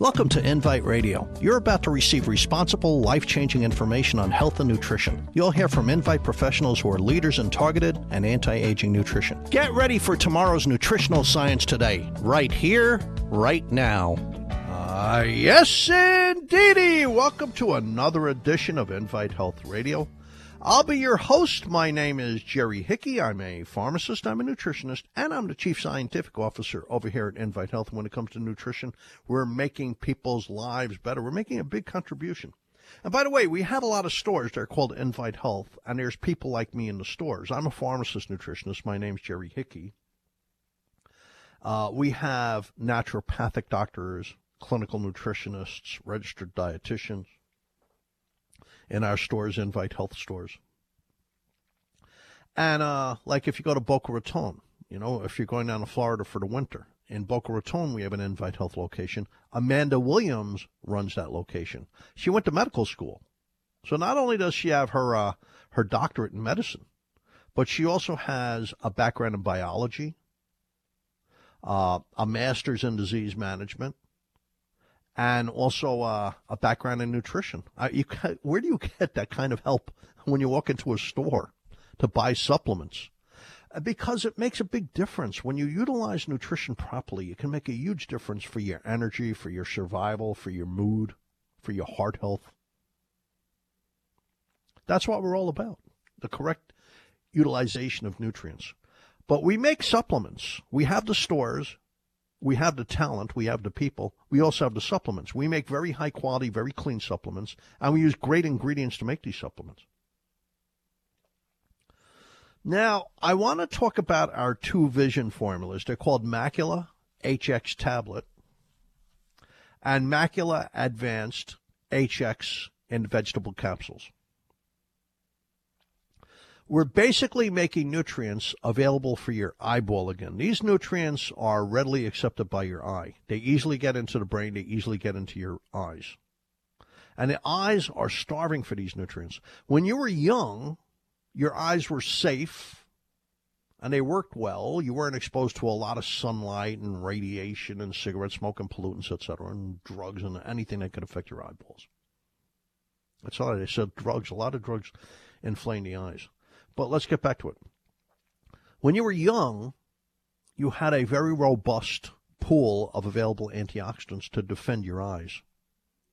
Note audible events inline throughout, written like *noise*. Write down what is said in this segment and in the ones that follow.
Welcome to Invite Radio. You're about to receive responsible, life-changing information on health and nutrition. You'll hear from Invite professionals who are leaders in targeted and anti-aging nutrition. Get ready for tomorrow's nutritional science today, right here, right now. Uh, yes, indeedy. Welcome to another edition of Invite Health Radio. I'll be your host. My name is Jerry Hickey. I'm a pharmacist, I'm a nutritionist, and I'm the chief scientific officer over here at Invite Health. When it comes to nutrition, we're making people's lives better. We're making a big contribution. And by the way, we have a lot of stores. They're called Invite Health, and there's people like me in the stores. I'm a pharmacist nutritionist. My name's Jerry Hickey. Uh, we have naturopathic doctors, clinical nutritionists, registered dietitians in our stores, Invite Health stores. And uh, like if you go to Boca Raton, you know, if you're going down to Florida for the winter, in Boca Raton we have an Invite Health location. Amanda Williams runs that location. She went to medical school, so not only does she have her uh, her doctorate in medicine, but she also has a background in biology, uh, a master's in disease management, and also uh, a background in nutrition. Uh, you, where do you get that kind of help when you walk into a store to buy supplements? Uh, because it makes a big difference. When you utilize nutrition properly, it can make a huge difference for your energy, for your survival, for your mood, for your heart health. That's what we're all about the correct utilization of nutrients. But we make supplements. We have the stores, we have the talent, we have the people, we also have the supplements. We make very high quality, very clean supplements, and we use great ingredients to make these supplements. Now, I want to talk about our two vision formulas. They're called Macula HX Tablet and Macula Advanced HX in vegetable capsules we're basically making nutrients available for your eyeball again. These nutrients are readily accepted by your eye. They easily get into the brain, they easily get into your eyes. And the eyes are starving for these nutrients. When you were young, your eyes were safe and they worked well. You weren't exposed to a lot of sunlight and radiation and cigarette smoke and pollutants, etc., and drugs and anything that could affect your eyeballs. That's all they said. Drugs, a lot of drugs inflame the eyes. But let's get back to it. When you were young, you had a very robust pool of available antioxidants to defend your eyes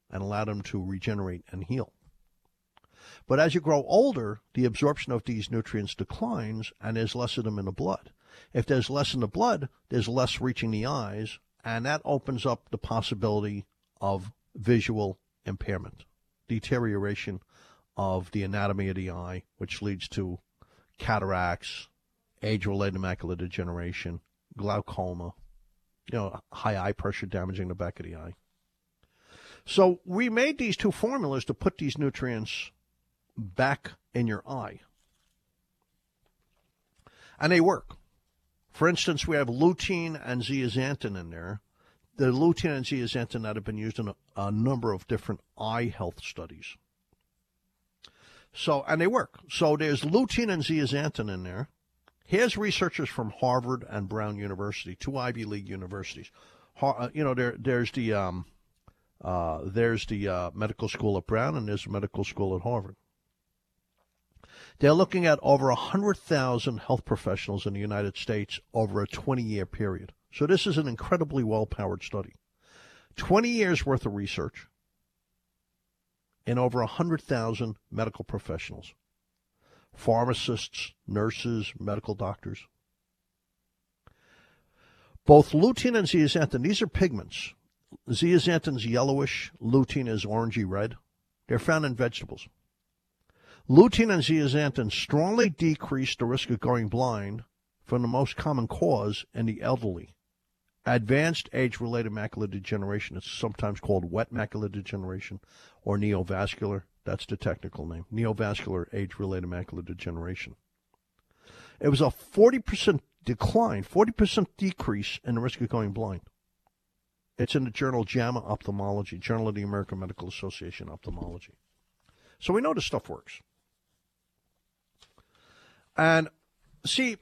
and allow them to regenerate and heal. But as you grow older, the absorption of these nutrients declines and there's less of them in the blood. If there's less in the blood, there's less reaching the eyes, and that opens up the possibility of visual impairment, deterioration of the anatomy of the eye, which leads to cataracts, age-related macular degeneration, glaucoma, you know, high eye pressure damaging the back of the eye. So we made these two formulas to put these nutrients back in your eye. And they work. For instance, we have lutein and zeaxanthin in there. The lutein and zeaxanthin that have been used in a, a number of different eye health studies. So, and they work. So there's lutein and zeaxanthin in there. Here's researchers from Harvard and Brown University, two Ivy League universities. Uh, you know, there, there's the um, uh, there's the uh, medical school at Brown and there's the medical school at Harvard. They're looking at over 100,000 health professionals in the United States over a 20 year period. So this is an incredibly well powered study. 20 years worth of research, in over 100,000 medical professionals pharmacists, nurses, medical doctors. Both lutein and zeaxanthin, these are pigments. Zeaxanthin's yellowish, lutein is orangey red. They're found in vegetables. Lutein and zeaxanthin strongly decrease the risk of going blind from the most common cause in the elderly advanced age-related macular degeneration. It's sometimes called wet macular degeneration or neovascular. That's the technical name. Neovascular age-related macular degeneration. It was a 40% decline, 40% decrease in the risk of going blind. It's in the journal JAMA Ophthalmology, Journal of the American Medical Association Ophthalmology. So we know this stuff works. And see,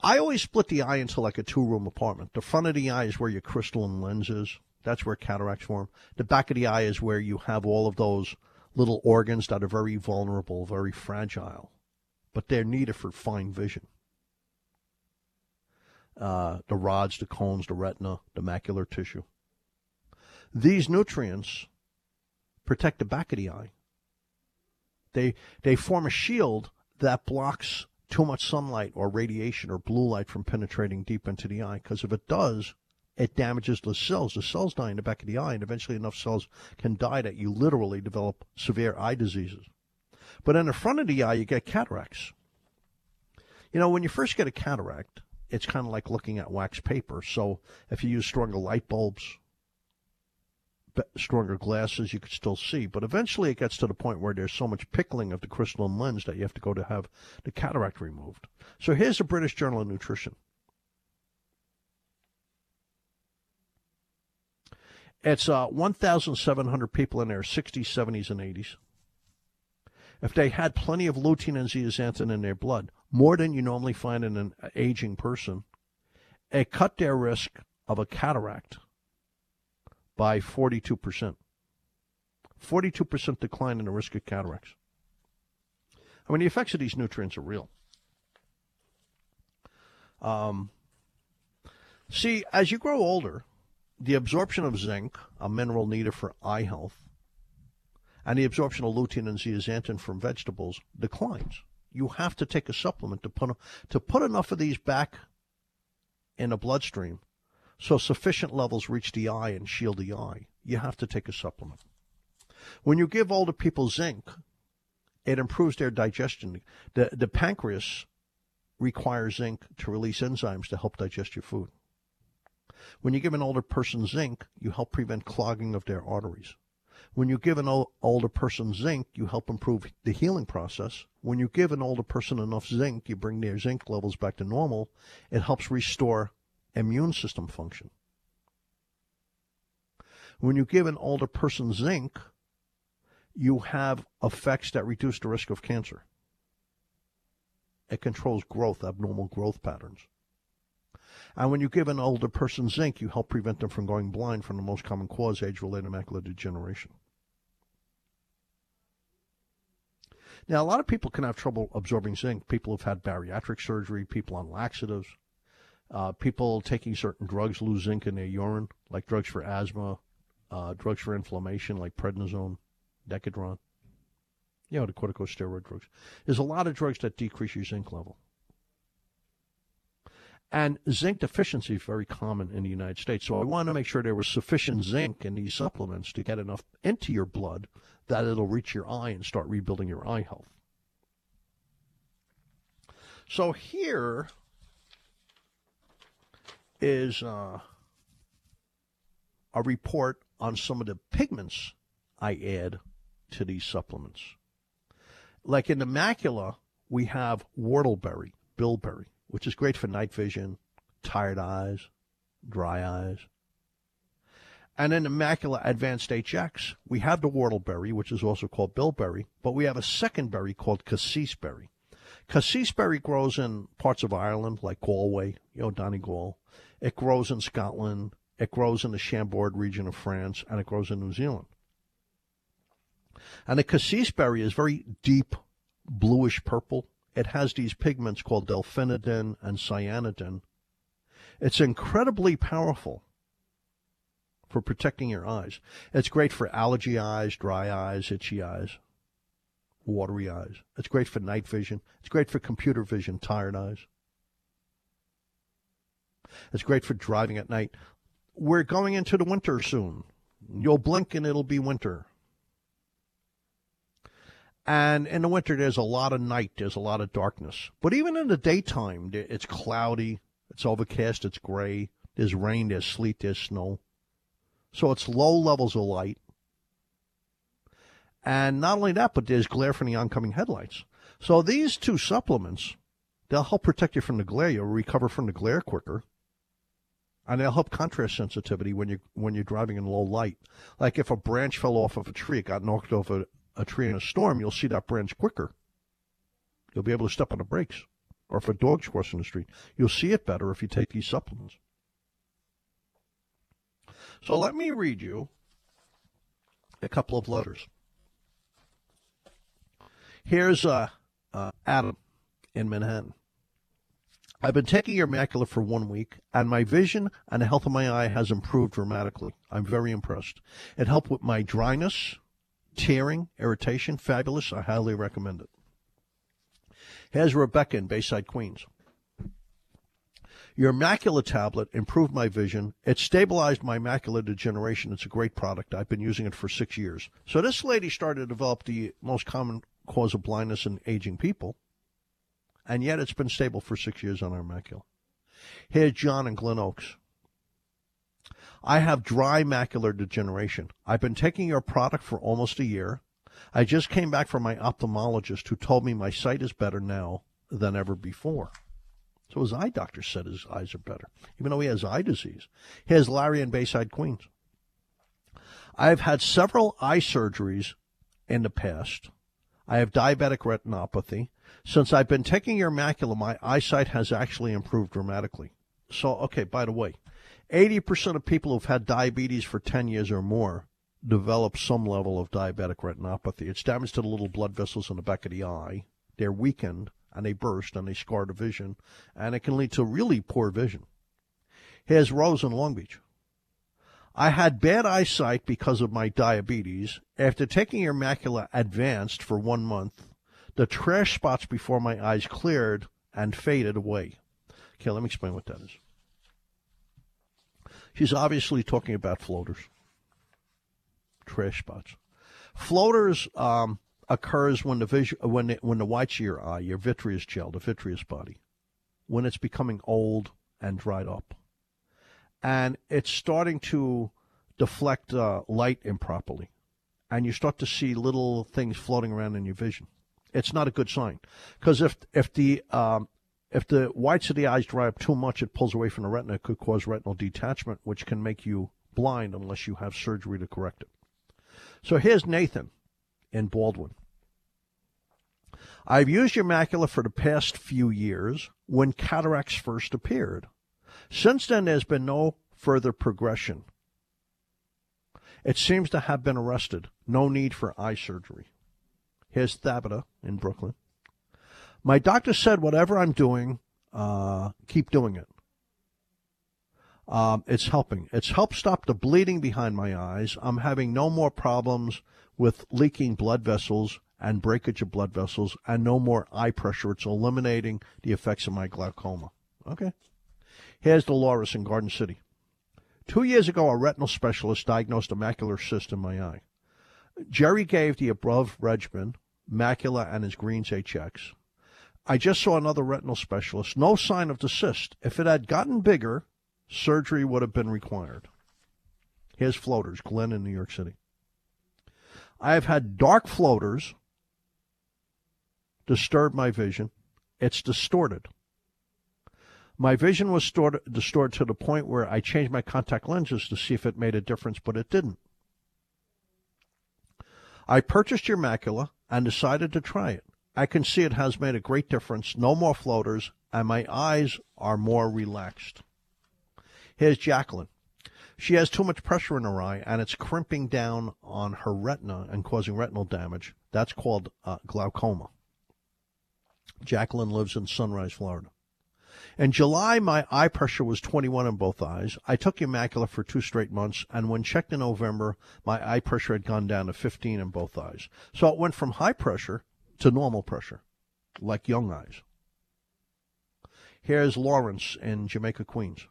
I always split the eye into like a two room apartment. The front of the eye is where your crystalline lens is. That's where cataracts form. The back of the eye is where you have all of those little organs that are very vulnerable, very fragile, but they're needed for fine vision. Uh, the rods, the cones, the retina, the macular tissue. These nutrients protect the back of the eye. They, they form a shield that blocks too much sunlight or radiation or blue light from penetrating deep into the eye. Because if it does, it damages the cells. The cells die in the back of the eye, and eventually enough cells can die that you literally develop severe eye diseases. But in the front of the eye, you get cataracts. You know, when you first get a cataract, it's kind of like looking at wax paper. So if you use stronger light bulbs stronger glasses, you could still see. But eventually it gets to the point where there's so much pickling of the crystalline lens that you have to go to have the cataract removed. So here's a British Journal of Nutrition. It's uh, 1,700 people in their 60s, 70s, and 80s. If they had plenty of lutein and zeaxanthin in their blood, more than you normally find in an aging person, it cut their risk of a cataract by 42%. 42% decline in the risk of cataracts. I mean, the effects of these nutrients are real. Um, see, as you grow older, the absorption of zinc, a mineral needed for eye health, and the absorption of lutein and zeaxanthin from vegetables declines. You have to take a supplement to put to put enough of these back in the bloodstream so sufficient levels reach the eye and shield the eye. You have to take a supplement. When you give older people zinc, it improves their digestion. The, the pancreas requires zinc to release enzymes to help digest your food. When you give an older person zinc, you help prevent clogging of their arteries. When you give an older person zinc, you help improve the healing process. When you give an older person enough zinc, you bring their zinc levels back to normal. It helps restore immune system function. When you give an older person zinc, you have effects that reduce the risk of cancer. It controls growth, abnormal growth patterns. And when you give an older person zinc, you help prevent them from going blind from the most common cause, age related macular degeneration. Now, a lot of people can have trouble absorbing zinc. People who've had bariatric surgery, people on laxatives. Uh, people taking certain drugs lose zinc in their urine, like drugs for asthma, uh, drugs for inflammation, like prednisone, Decadron. You know, the corticosteroid drugs. There's a lot of drugs that decrease your zinc level. And zinc deficiency is very common in the United States. So I want to make sure there was sufficient zinc in these supplements to get enough into your blood that it'll reach your eye and start rebuilding your eye health. So here is uh, a report on some of the pigments I add to these supplements. Like in the macula, we have whortleberry, bilberry, which is great for night vision, tired eyes, dry eyes. And in the macula advanced HX, we have the whortleberry, which is also called bilberry, but we have a second berry called cassis berry. Cassiceberry grows in parts of Ireland like Galway, you know, Donegal. It grows in Scotland, it grows in the Chambord region of France, and it grows in New Zealand. And the cassis berry is very deep bluish purple. It has these pigments called delphinidin and cyanidin. It's incredibly powerful for protecting your eyes. It's great for allergy eyes, dry eyes, itchy eyes, watery eyes. It's great for night vision. It's great for computer vision, tired eyes. It's great for driving at night. We're going into the winter soon. You'll blink and it'll be winter. And in the winter, there's a lot of night, there's a lot of darkness. But even in the daytime, it's cloudy, it's overcast, it's gray. There's rain, there's sleet, there's snow. So it's low levels of light. And not only that, but there's glare from the oncoming headlights. So these two supplements, they'll help protect you from the glare. You'll recover from the glare quicker. And they'll help contrast sensitivity when you when you're driving in low light. Like if a branch fell off of a tree, it got knocked off a, tree in a storm, you'll see that branch quicker. You'll be able to step on the brakes. Or if a dog's crossing the street, you'll see it better if you take these supplements. So let me read you a couple of letters. Here's uh, uh, Adam in Manhattan. I've been taking your macula for one week, and my vision and the health of my eye has improved dramatically. I'm very impressed. It helped with my dryness, tearing, irritation. Fabulous. I highly recommend it. Here's Rebecca in Bayside, Queens. Your macula tablet improved my vision. It stabilized my macular degeneration. It's a great product. I've been using it for six years. So this lady started to develop the most common cause of blindness in aging people, and yet it's been stable for six years on our macula. Here's John in Glen Oaks. I have dry macular degeneration. I've been taking your product for almost a year. I just came back from my ophthalmologist who told me my sight is better now than ever before. So his eye doctor said his eyes are better, even though he has eye disease. Here's Larry in Bayside, Queens. I've had several eye surgeries in the past. I have diabetic retinopathy. Since I've been taking your macula, my eyesight has actually improved dramatically. So, okay, by the way, 80% of people who've had diabetes for 10 years or more develop some level of diabetic retinopathy. It's damage to the little blood vessels in the back of the eye. They're weakened and they burst and they scar the vision, and it can lead to really poor vision. Here's Rose in Long Beach. I had bad eyesight because of my diabetes. After taking your macula advanced for one month, the trash spots before my eyes cleared and faded away. Okay, let me explain what that is. She's obviously talking about floaters, trash spots. Floaters um, occurs when the vision, when the, when the whites of your eye, your vitreous gel, the vitreous body, when it's becoming old and dried up, and it's starting to deflect uh, light improperly, and you start to see little things floating around in your vision. It's not a good sign because if if the um, if the whites of the eyes dry up too much, it pulls away from the retina. It could cause retinal detachment, which can make you blind unless you have surgery to correct it. So here's Nathan in Baldwin. I've used your macula for the past few years when cataracts first appeared. Since then, there's been no further progression. It seems to have been arrested. No need for eye surgery. Here's Tabitha in Brooklyn. My doctor said, whatever I'm doing, uh, keep doing it. Um, it's helping. It's helped stop the bleeding behind my eyes. I'm having no more problems with leaking blood vessels and breakage of blood vessels and no more eye pressure. It's eliminating the effects of my glaucoma. Okay. Here's Dolores in Garden City. Two years ago, a retinal specialist diagnosed a macular cyst in my eye. Jerry gave the above regimen, macula and his greens HX. I just saw another retinal specialist. No sign of the cyst. If it had gotten bigger, surgery would have been required. Here's floaters, Glenn in New York City. I have had dark floaters disturb my vision. It's distorted. My vision was stored, distorted to the point where I changed my contact lenses to see if it made a difference, but it didn't. I purchased your macula and decided to try it. I can see it has made a great difference. No more floaters, and my eyes are more relaxed. Here's Jacqueline. She has too much pressure in her eye, and it's crimping down on her retina and causing retinal damage. That's called uh, glaucoma. Jacqueline lives in Sunrise, Florida. In July, my eye pressure was 21 in both eyes. I took Immaculate for two straight months, and when checked in November, my eye pressure had gone down to 15 in both eyes. So it went from high pressure to normal pressure, like young eyes. Here's Lawrence in Jamaica, Queens.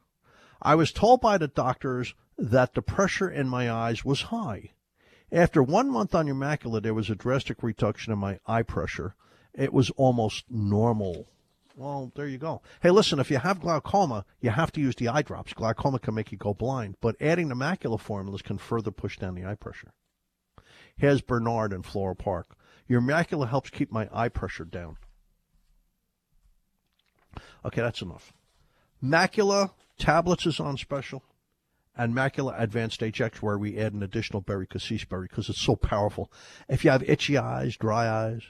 I was told by the doctors that the pressure in my eyes was high. After one month on your macula, there was a drastic reduction in my eye pressure. It was almost normal Well, there you go. Hey, listen, if you have glaucoma, you have to use the eye drops. Glaucoma can make you go blind, but adding the macula formulas can further push down the eye pressure. Here's Bernard in Floral Park. Your macula helps keep my eye pressure down. Okay, that's enough. Macula tablets is on special, and Macula Advanced HX, where we add an additional berry cassis berry because it's so powerful. If you have itchy eyes, dry eyes,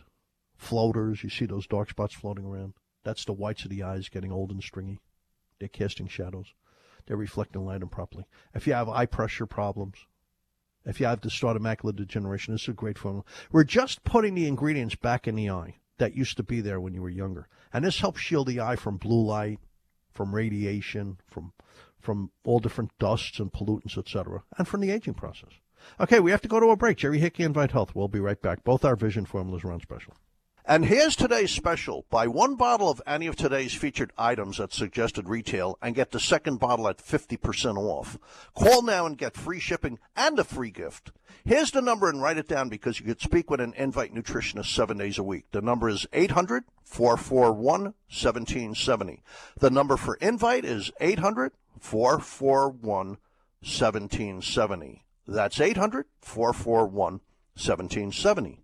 floaters, you see those dark spots floating around. That's the whites of the eyes getting old and stringy. They're casting shadows. They're reflecting light improperly. If you have eye pressure problems, if you have distorted macular degeneration, this is a great formula. We're just putting the ingredients back in the eye that used to be there when you were younger. And this helps shield the eye from blue light, from radiation, from from all different dusts and pollutants, etc., and from the aging process. Okay, we have to go to a break. Jerry Hickey Invite Health. We'll be right back. Both our vision formulas are on special. And here's today's special. Buy one bottle of any of today's featured items at suggested retail and get the second bottle at 50% off. Call now and get free shipping and a free gift. Here's the number and write it down because you could speak with an Invite nutritionist seven days a week. The number is 800 441 1770. The number for Invite is 800 441 1770. That's 800 441 1770.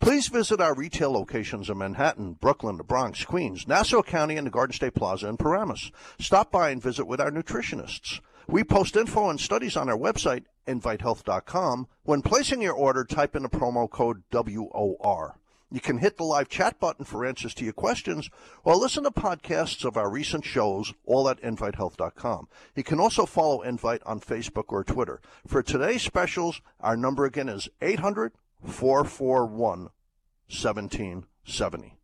Please visit our retail locations in Manhattan, Brooklyn, the Bronx, Queens, Nassau County, and the Garden State Plaza in Paramus. Stop by and visit with our nutritionists. We post info and studies on our website, invitehealth.com. When placing your order, type in the promo code WOR. You can hit the live chat button for answers to your questions or listen to podcasts of our recent shows, all at invitehealth.com. You can also follow Invite on Facebook or Twitter. For today's specials, our number again is 800 441 1770.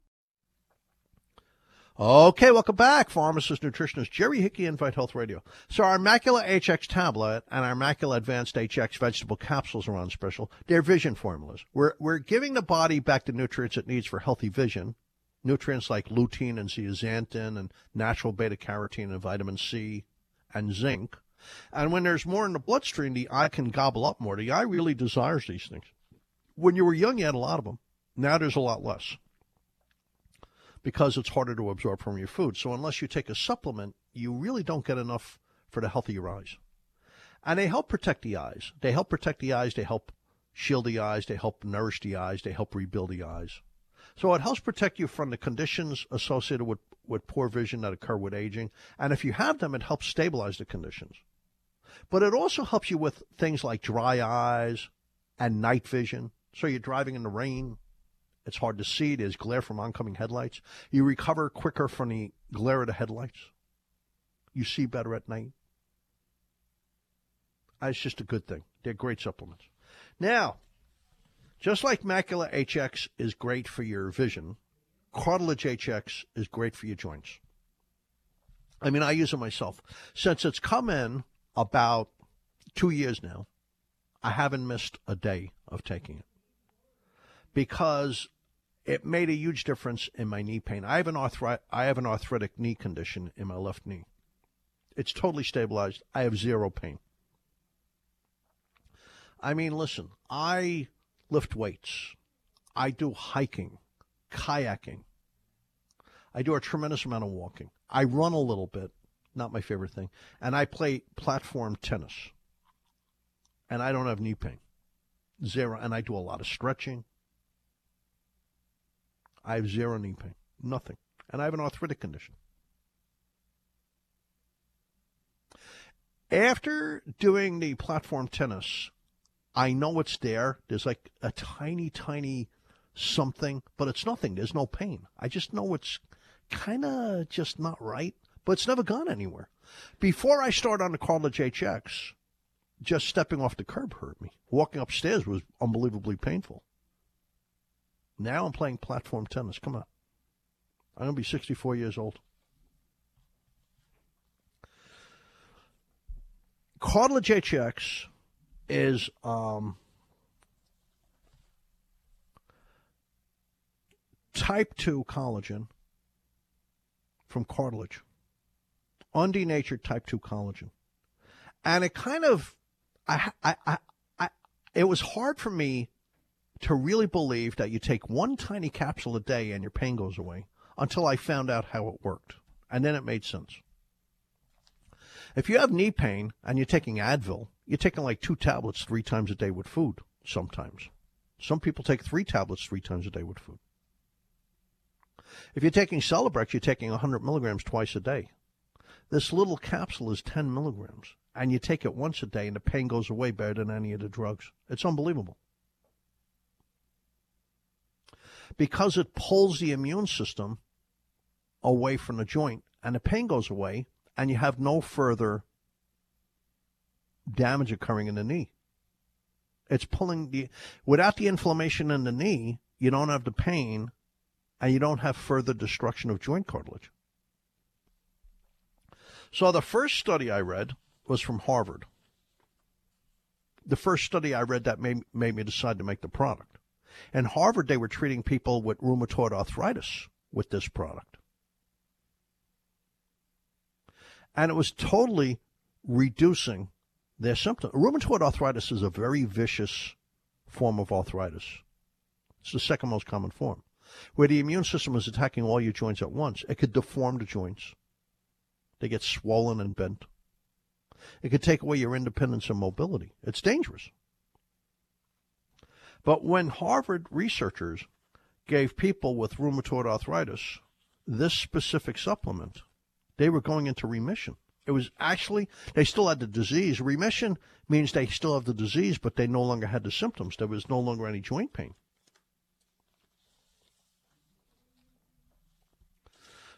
Okay, welcome back, pharmacist, nutritionist Jerry Hickey, Invite Health Radio. So our Macula HX tablet and our Macula Advanced HX vegetable capsules are on special. They're vision formulas. We're, we're giving the body back the nutrients it needs for healthy vision. Nutrients like lutein and zeaxanthin and natural beta carotene and vitamin C and zinc. And when there's more in the bloodstream, the eye can gobble up more. The eye really desires these things. When you were young, you had a lot of them. Now there's a lot less because it's harder to absorb from your food. So unless you take a supplement, you really don't get enough for the health of your eyes. And they help protect the eyes. They help protect the eyes. They help shield the eyes. They help nourish the eyes. They help rebuild the eyes. So it helps protect you from the conditions associated with, with poor vision that occur with aging. And if you have them, it helps stabilize the conditions. But it also helps you with things like dry eyes and night vision. So you're driving in the rain it's hard to see. There's glare from oncoming headlights. You recover quicker from the glare of the headlights. You see better at night. Uh, it's just a good thing. They're great supplements. Now, just like Macula HX is great for your vision, Cartilage HX is great for your joints. I mean, I use it myself. Since it's come in about two years now, I haven't missed a day of taking it because it made a huge difference in my knee pain. I have an arthrit- I have an arthritic knee condition in my left knee. It's totally stabilized. I have zero pain. I mean, listen, I lift weights. I do hiking, kayaking. I do a tremendous amount of walking. I run a little bit, not my favorite thing, and I play platform tennis. And I don't have knee pain. Zero. And I do a lot of stretching. I have zero knee pain, nothing. And I have an arthritic condition. After doing the platform tennis, I know it's there. There's like a tiny, tiny something, but it's nothing. There's no pain. I just know it's kind of just not right, but it's never gone anywhere. Before I started on the Cartilage HX, just stepping off the curb hurt me. Walking upstairs was unbelievably painful. Now I'm playing platform tennis. Come on. I'm going to be 64 years old. Cartilage HX is um, type 2 collagen from cartilage, undenatured type 2 collagen. And it kind of, I, I, I, I, it was hard for me to really believe that you take one tiny capsule a day and your pain goes away. until I found out how it worked. And then it made sense. If you have knee pain and you're taking Advil, you're taking like two tablets three times a day with food sometimes. Some people take three tablets three times a day with food. If you're taking Celebrex, you're taking 100 milligrams twice a day. This little capsule is 10 milligrams, and you take it once a day, and the pain goes away better than any of the drugs. It's unbelievable. Because it pulls the immune system away from the joint, and the pain goes away, and you have no further damage occurring in the knee. It's pulling the without the inflammation in the knee, you don't have the pain and you don't have further destruction of joint cartilage. So the first study I read was from Harvard. The first study I read that made, made me decide to make the product. In Harvard, they were treating people with rheumatoid arthritis with this product. And it was totally reducing their symptoms. Rheumatoid arthritis is a very vicious form of arthritis. It's the second most common form. Where the immune system is attacking all your joints at once, it could deform the joints. They get swollen and bent. It could take away your independence and mobility. It's dangerous. But when Harvard researchers gave people with rheumatoid arthritis this specific supplement, they were going into remission. It was actually, they still had the disease. Remission means they still have the disease, but they no longer had the symptoms. There was no longer any joint pain.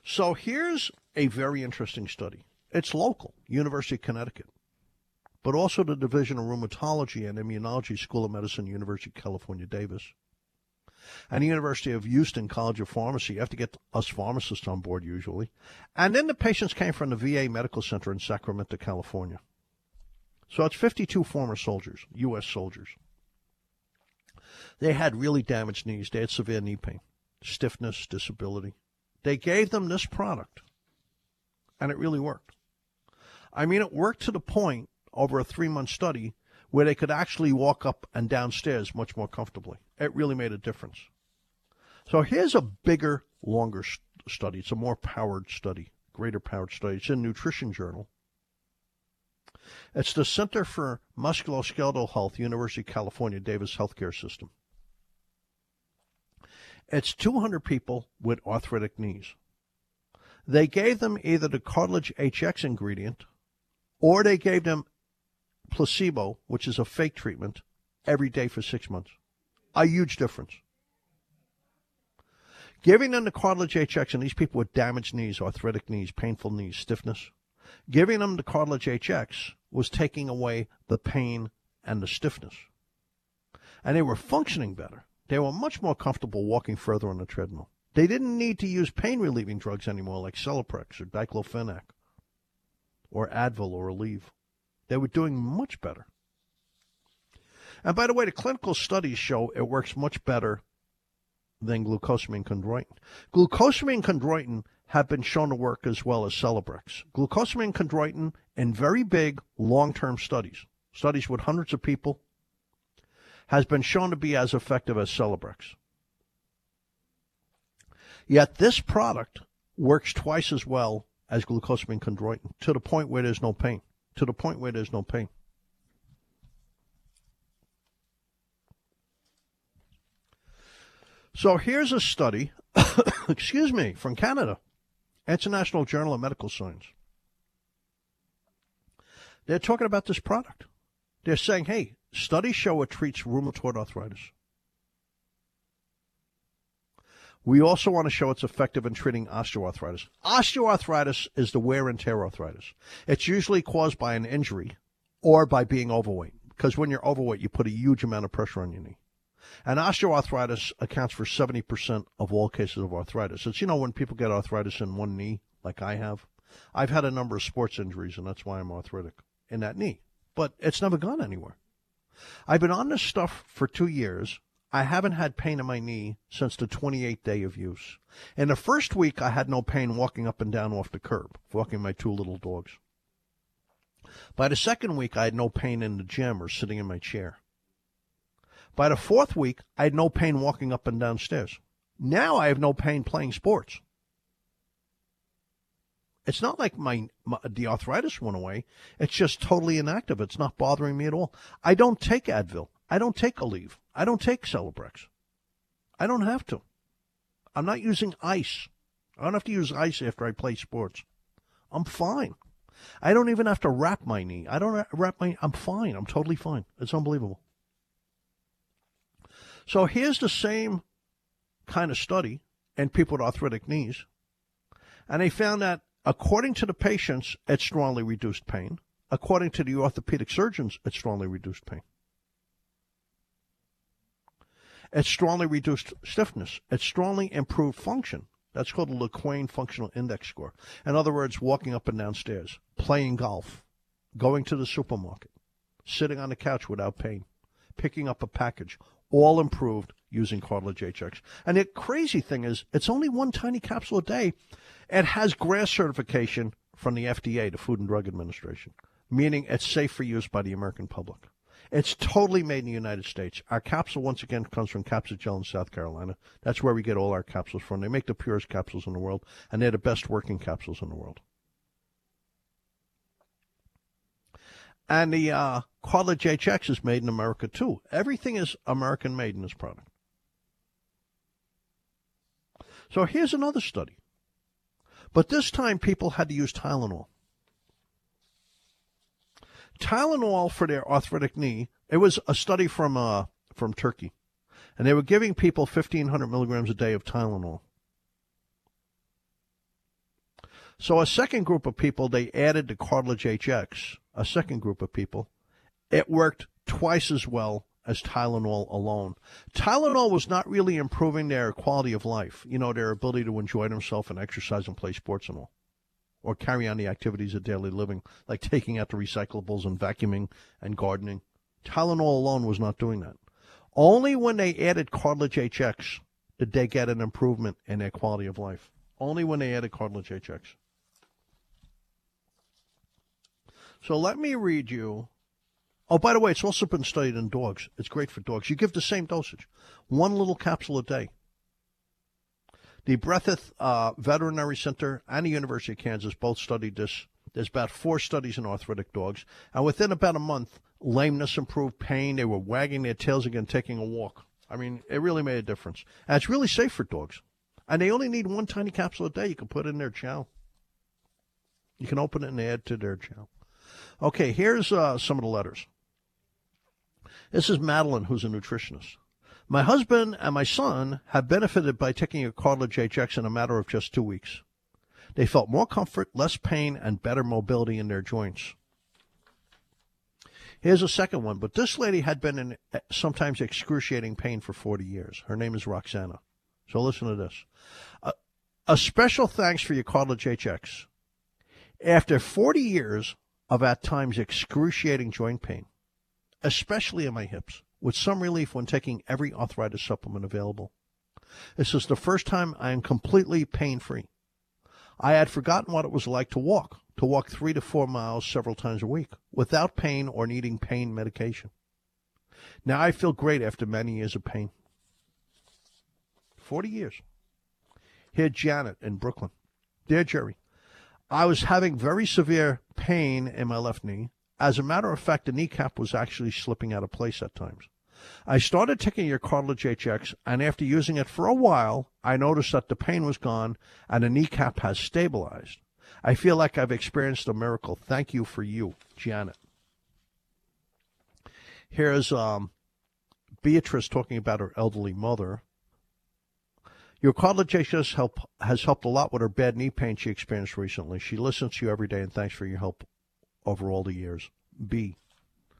So here's a very interesting study. It's local, University of Connecticut, but also the Division of Rheumatology and Immunology School of Medicine, University of California, Davis and the University of Houston College of Pharmacy. You have to get us pharmacists on board usually. And then the patients came from the VA Medical Center in Sacramento, California. So it's 52 former soldiers, U.S. soldiers. They had really damaged knees. They had severe knee pain, stiffness, disability. They gave them this product, and it really worked. I mean, it worked to the point over a three month study where they could actually walk up and downstairs much more comfortably. It really made a difference. So here's a bigger, longer study. It's a more powered study, greater powered study. It's in Nutrition Journal. It's the Center for Musculoskeletal Health, University of California, Davis Healthcare System. It's 200 people with arthritic knees. They gave them either the cartilage HX ingredient or they gave them placebo, which is a fake treatment, every day for six months. A huge difference. Giving them the cartilage HX, and these people with damaged knees, arthritic knees, painful knees, stiffness, giving them the cartilage HX was taking away the pain and the stiffness. And they were functioning better. They were much more comfortable walking further on the treadmill. They didn't need to use pain relieving drugs anymore like Celebrex or diclofenac or Advil or Aleve. They were doing much better. And by the way, the clinical studies show it works much better than glucosamine chondroitin. Glucosamine chondroitin have been shown to work as well as Celebrex. Glucosamine chondroitin in very big long-term studies, studies with hundreds of people, has been shown to be as effective as Celebrex. Yet this product works twice as well as glucosamine chondroitin to the point where there's no pain to the point where there's no pain. So here's a study, *coughs* excuse me, from Canada, International Journal of Medical Science. They're talking about this product. They're saying, hey, studies show it treats rheumatoid arthritis. We also want to show it's effective in treating osteoarthritis. Osteoarthritis is the wear and tear arthritis. It's usually caused by an injury or by being overweight because when you're overweight, you put a huge amount of pressure on your knee. And osteoarthritis accounts for 70% of all cases of arthritis. It's, you know, when people get arthritis in one knee, like I have. I've had a number of sports injuries, and that's why I'm arthritic in that knee. But it's never gone anywhere. I've been on this stuff for two years, I haven't had pain in my knee since the 28th day of use. In the first week, I had no pain walking up and down off the curb, walking my two little dogs. By the second week, I had no pain in the gym or sitting in my chair. By the fourth week, I had no pain walking up and down stairs. Now I have no pain playing sports. It's not like my, my the arthritis went away. It's just totally inactive. It's not bothering me at all. I don't take Advil. I don't take Aleve. I don't take Celebrex. I don't have to. I'm not using ice. I don't have to use ice after I play sports. I'm fine. I don't even have to wrap my knee. I don't wrap my. I'm fine. I'm totally fine. It's unbelievable. So here's the same kind of study in people with arthritic knees, and they found that according to the patients, it strongly reduced pain. According to the orthopedic surgeons, it strongly reduced pain. It strongly reduced stiffness. It strongly improved function. That's called the Lequesne Functional Index Score. In other words, walking up and down stairs, playing golf, going to the supermarket, sitting on the couch without pain, picking up a package, all improved using Cartilage HX. And the crazy thing is, it's only one tiny capsule a day. It has GRAS certification from the FDA, the Food and Drug Administration, meaning it's safe for use by the American public. It's totally made in the United States. Our capsule, once again, comes from Capsugel in South Carolina. That's where we get all our capsules from. They make the purest capsules in the world, and they're the best working capsules in the world. And the uh, Cartilage HX is made in America, too. Everything is American made in this product. So here's another study. But this time, people had to use Tylenol. Tylenol for their arthritic knee. It was a study from uh, from Turkey, and they were giving people 1,500 milligrams a day of Tylenol. So a second group of people they added to cartilage HX. A second group of people, it worked twice as well as Tylenol alone. Tylenol was not really improving their quality of life, you know, their ability to enjoy themselves and exercise and play sports and all or carry on the activities of daily living, like taking out the recyclables and vacuuming and gardening. Tylenol alone was not doing that. Only when they added Cartilage HX did they get an improvement in their quality of life. Only when they added Cartilage HX. So let me read you. Oh, by the way, it's also been studied in dogs. It's great for dogs. You give the same dosage, one little capsule a day. The Breathitt uh, Veterinary Center and the University of Kansas both studied this. There's about four studies in arthritic dogs, and within about a month, lameness improved, pain. They were wagging their tails again, taking a walk. I mean, it really made a difference. And it's really safe for dogs. And they only need one tiny capsule a day. You can put in their chow. You can open it and add to their chow. Okay, here's uh, some of the letters. This is Madeline, who's a nutritionist. My husband and my son have benefited by taking a cartilage HX in a matter of just two weeks. They felt more comfort, less pain, and better mobility in their joints. Here's a second one, but this lady had been in sometimes excruciating pain for 40 years. Her name is Roxana. So listen to this. A, a special thanks for your cartilage HX. After 40 years of at times excruciating joint pain, especially in my hips, with some relief when taking every arthritis supplement available. This is the first time I am completely pain free. I had forgotten what it was like to walk, to walk three to four miles several times a week without pain or needing pain medication. Now I feel great after many years of pain. 40 years. Here, Janet in Brooklyn. Dear Jerry, I was having very severe pain in my left knee. As a matter of fact, the kneecap was actually slipping out of place at times. I started taking your cartilage HX, and after using it for a while, I noticed that the pain was gone and the kneecap has stabilized. I feel like I've experienced a miracle. Thank you for you, Janet. Here's um, Beatrice talking about her elderly mother. Your cartilage HX help, has helped a lot with her bad knee pain she experienced recently. She listens to you every day, and thanks for your help over all the years. B.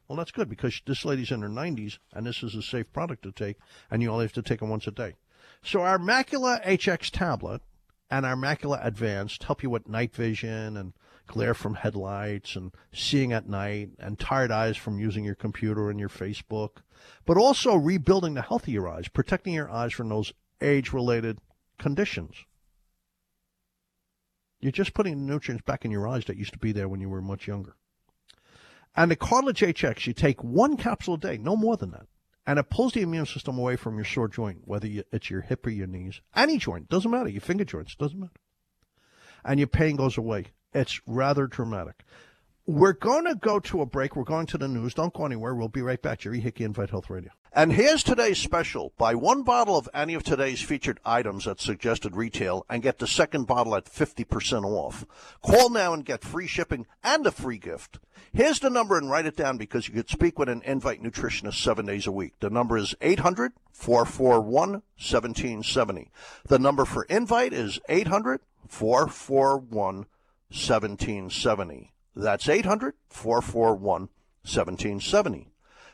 Well, that's good because this lady's in her 90s and this is a safe product to take, and you only have to take them once a day. So, our Macula HX tablet and our Macula Advanced help you with night vision and glare from headlights and seeing at night and tired eyes from using your computer and your Facebook, but also rebuilding the health of your eyes, protecting your eyes from those age related conditions. You're just putting the nutrients back in your eyes that used to be there when you were much younger. And the cartilage HX, you take one capsule a day, no more than that. And it pulls the immune system away from your sore joint, whether it's your hip or your knees. Any joint, doesn't matter. Your finger joints, doesn't matter. And your pain goes away. It's rather dramatic. We're going to go to a break. We're going to the news. Don't go anywhere. We'll be right back. Jerry Hickey, Invite Health Radio. And here's today's special. Buy one bottle of any of today's featured items at suggested retail and get the second bottle at 50% off. Call now and get free shipping and a free gift. Here's the number and write it down because you could speak with an Invite nutritionist seven days a week. The number is 800 441 1770. The number for Invite is 800 441 1770. That's 800 441 1770.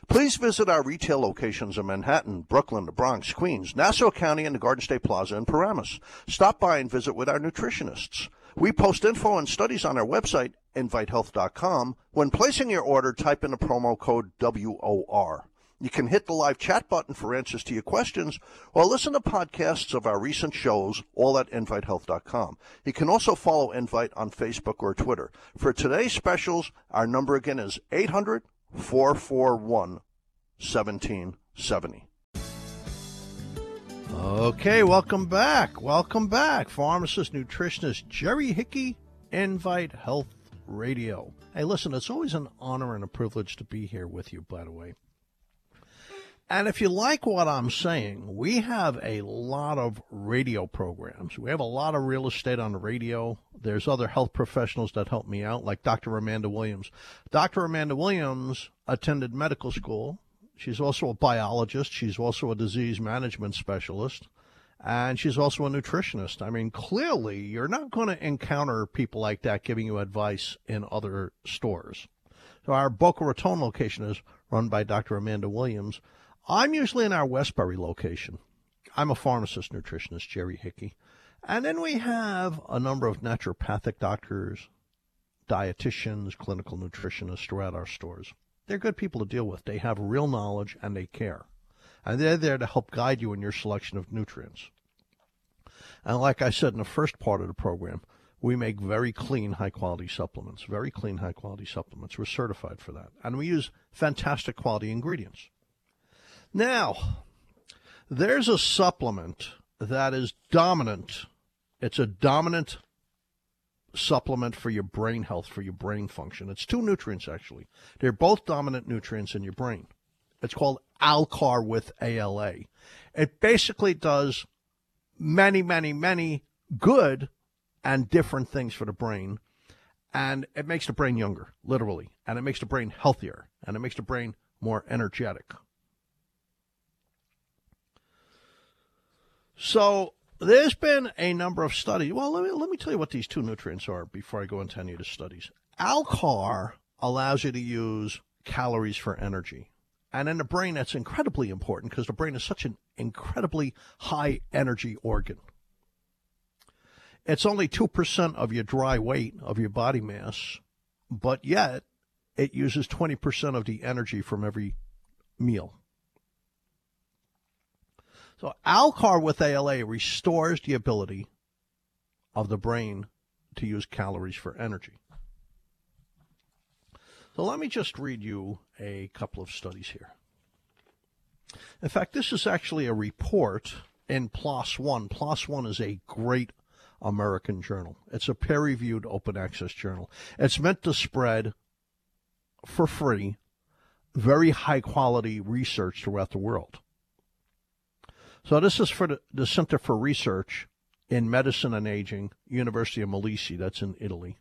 Please visit our retail locations in Manhattan, Brooklyn, the Bronx, Queens, Nassau County, and the Garden State Plaza in Paramus. Stop by and visit with our nutritionists. We post info and studies on our website, invitehealth.com. When placing your order, type in the promo code WOR. You can hit the live chat button for answers to your questions or listen to podcasts of our recent shows, all at InviteHealth.com. You can also follow Invite on Facebook or Twitter. For today's specials, our number again is 800 441 1770. Okay, welcome back. Welcome back. Pharmacist, nutritionist Jerry Hickey, Invite Health Radio. Hey, listen, it's always an honor and a privilege to be here with you, by the way. And if you like what I'm saying, we have a lot of radio programs. We have a lot of real estate on the radio. There's other health professionals that help me out, like Dr. Amanda Williams. Dr. Amanda Williams attended medical school. She's also a biologist. She's also a disease management specialist. And she's also a nutritionist. I mean, clearly, you're not going to encounter people like that giving you advice in other stores. So, our Boca Raton location is run by Dr. Amanda Williams. I'm usually in our Westbury location. I'm a pharmacist nutritionist, Jerry Hickey. And then we have a number of naturopathic doctors, dietitians, clinical nutritionists throughout our stores. They're good people to deal with. They have real knowledge and they care. And they're there to help guide you in your selection of nutrients. And like I said in the first part of the program, we make very clean, high quality supplements. Very clean, high quality supplements. We're certified for that. And we use fantastic quality ingredients. Now, there's a supplement that is dominant. It's a dominant supplement for your brain health, for your brain function. It's two nutrients, actually. They're both dominant nutrients in your brain. It's called Alcar with ALA. It basically does many, many, many good and different things for the brain. And it makes the brain younger, literally. And it makes the brain healthier. And it makes the brain more energetic. So there's been a number of studies. Well, let me, let me tell you what these two nutrients are before I go into any of the studies. Alcar allows you to use calories for energy. And in the brain, that's incredibly important because the brain is such an incredibly high energy organ. It's only 2% of your dry weight of your body mass, but yet it uses 20% of the energy from every meal. So Alcar with ALA restores the ability of the brain to use calories for energy. So let me just read you a couple of studies here. In fact, this is actually a report in PLOS One. PLOS One is a great American journal. It's a peer reviewed open access journal. It's meant to spread for free very high quality research throughout the world. So this is for the, the Center for Research in Medicine and Aging, University of Molise, that's in Italy.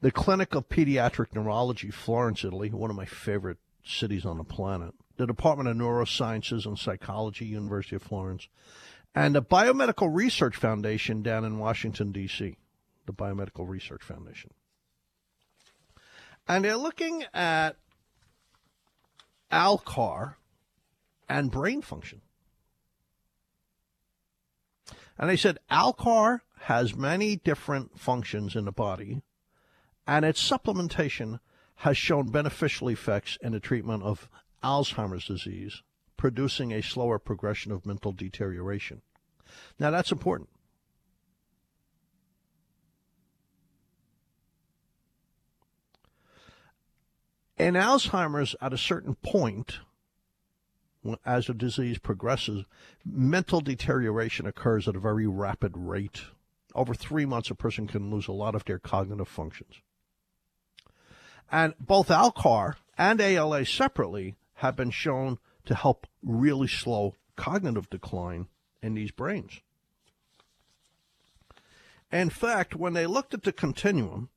The Clinic of Pediatric Neurology, Florence, Italy, one of my favorite cities on the planet. The Department of Neurosciences and Psychology, University of Florence. And the Biomedical Research Foundation down in Washington, D.C., the Biomedical Research Foundation. And they're looking at Alcar and brain function. And they said Alcar has many different functions in the body, and its supplementation has shown beneficial effects in the treatment of Alzheimer's disease, producing a slower progression of mental deterioration. Now, that's important. In Alzheimer's, at a certain point, as the disease progresses, mental deterioration occurs at a very rapid rate. over three months, a person can lose a lot of their cognitive functions. And both Alcar and ALA separately have been shown to help really slow cognitive decline in these brains. In fact, when they looked at the continuum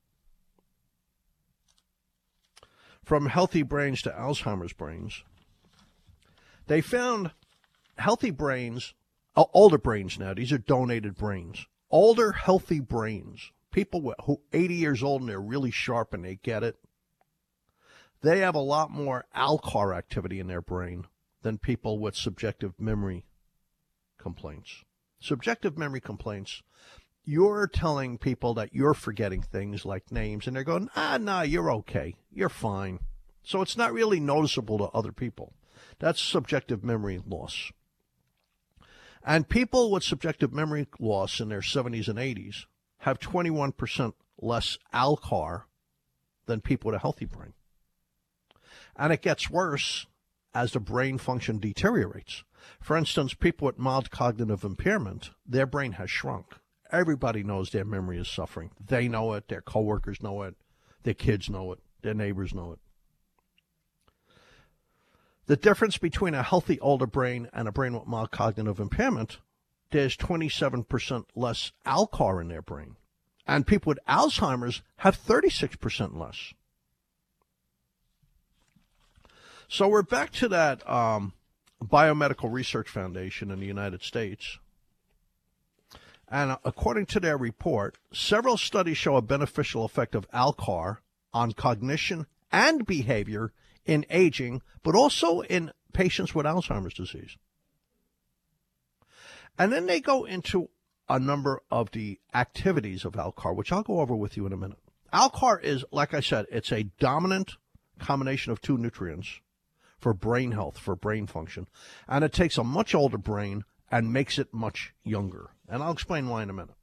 from healthy brains to Alzheimer's brains, they found healthy brains, older brains now, these are donated brains, older healthy brains, people who 80 years old and they're really sharp and they get it, they have a lot more Alcar activity in their brain than people with subjective memory complaints. Subjective memory complaints, you're telling people that you're forgetting things like names, and they're going, ah, nah, you're okay. You're fine. So it's not really noticeable to other people. That's subjective memory loss. And people with subjective memory loss in their 70s and 80s have 21% less Alcar than people with a healthy brain. And it gets worse as the brain function deteriorates. For instance, people with mild cognitive impairment, their brain has shrunk. Everybody knows their memory is suffering. They know it, their coworkers know it, their kids know it, their neighbors know it. The difference between a healthy older brain and a brain with mild cognitive impairment, there's 27% less Alcar in their brain. And people with Alzheimer's have 36% less. So we're back to that um, Biomedical Research Foundation in the United States. And according to their report, several studies show a beneficial effect of Alcar on cognition and behavior in aging, but also in patients with Alzheimer's disease. And then they go into a number of the activities of Alcar, which I'll go over with you in a minute. Alcar is, like I said, it's a dominant combination of two nutrients for brain health, for brain function. And it takes a much older brain and makes it much younger. And I'll explain why in a minute.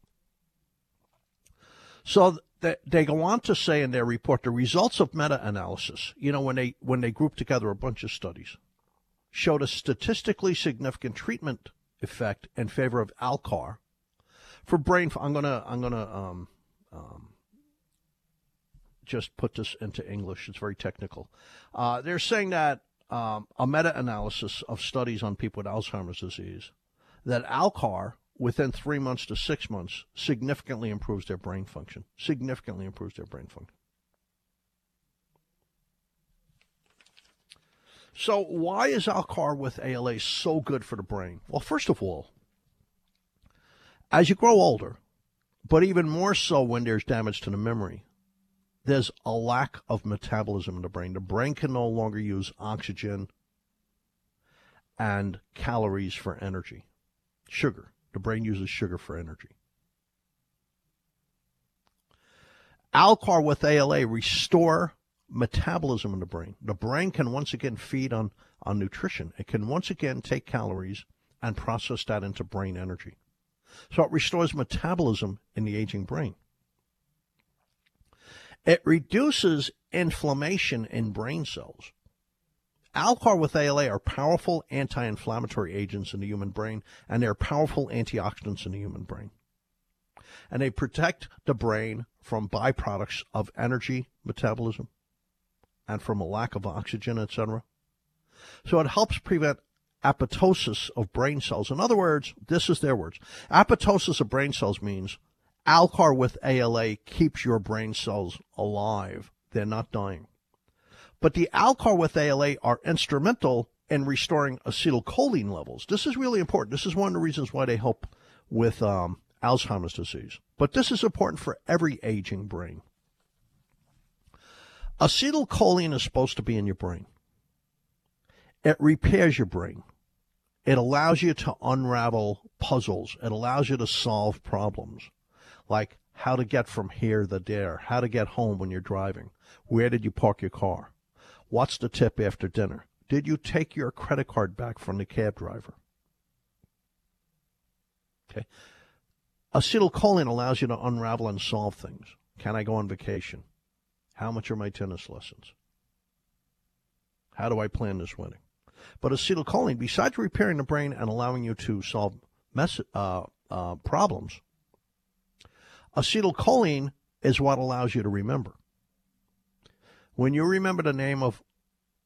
So they go on to say in their report the results of meta-analysis, you know, when they when they group together a bunch of studies, showed a statistically significant treatment effect in favor of Alcar for brain. I'm gonna I'm gonna um, um, just put this into English. It's very technical. Uh, they're saying that um, a meta analysis of studies on people with Alzheimer's disease that Alcar, within three months to six months, significantly improves their brain function. Significantly improves their brain function. So, why is Alcar with ALA so good for the brain? Well, first of all, as you grow older, but even more so when there's damage to the memory, there's a lack of metabolism in the brain. The brain can no longer use oxygen and calories for energy. Sugar. The brain uses sugar for energy. Alcar with ALA restore metabolism in the brain. The brain can once again feed on, on nutrition. It can once again take calories and process that into brain energy. So it restores metabolism in the aging brain. It reduces inflammation in brain cells. Alcar with ALA are powerful anti inflammatory agents in the human brain, and they're powerful antioxidants in the human brain. And they protect the brain from byproducts of energy metabolism and from a lack of oxygen, etc. So it helps prevent apoptosis of brain cells. In other words, this is their words. Apoptosis of brain cells means Alcar with ALA keeps your brain cells alive. They're not dying. But the Alcar with ALA are instrumental in restoring acetylcholine levels. This is really important. This is one of the reasons why they help with um, Alzheimer's disease. But this is important for every aging brain. Acetylcholine is supposed to be in your brain. It repairs your brain. It allows you to unravel puzzles. It allows you to solve problems like how to get from here to there, how to get home when you're driving, where did you park your car, what's the tip after dinner, did you take your credit card back from the cab driver? Okay. Acetylcholine allows you to unravel and solve things. Can I go on vacation? How much are my tennis lessons? How do I plan this wedding? But acetylcholine, besides repairing the brain and allowing you to solve mess, uh, uh, problems, Acetylcholine is what allows you to remember. When you remember the name of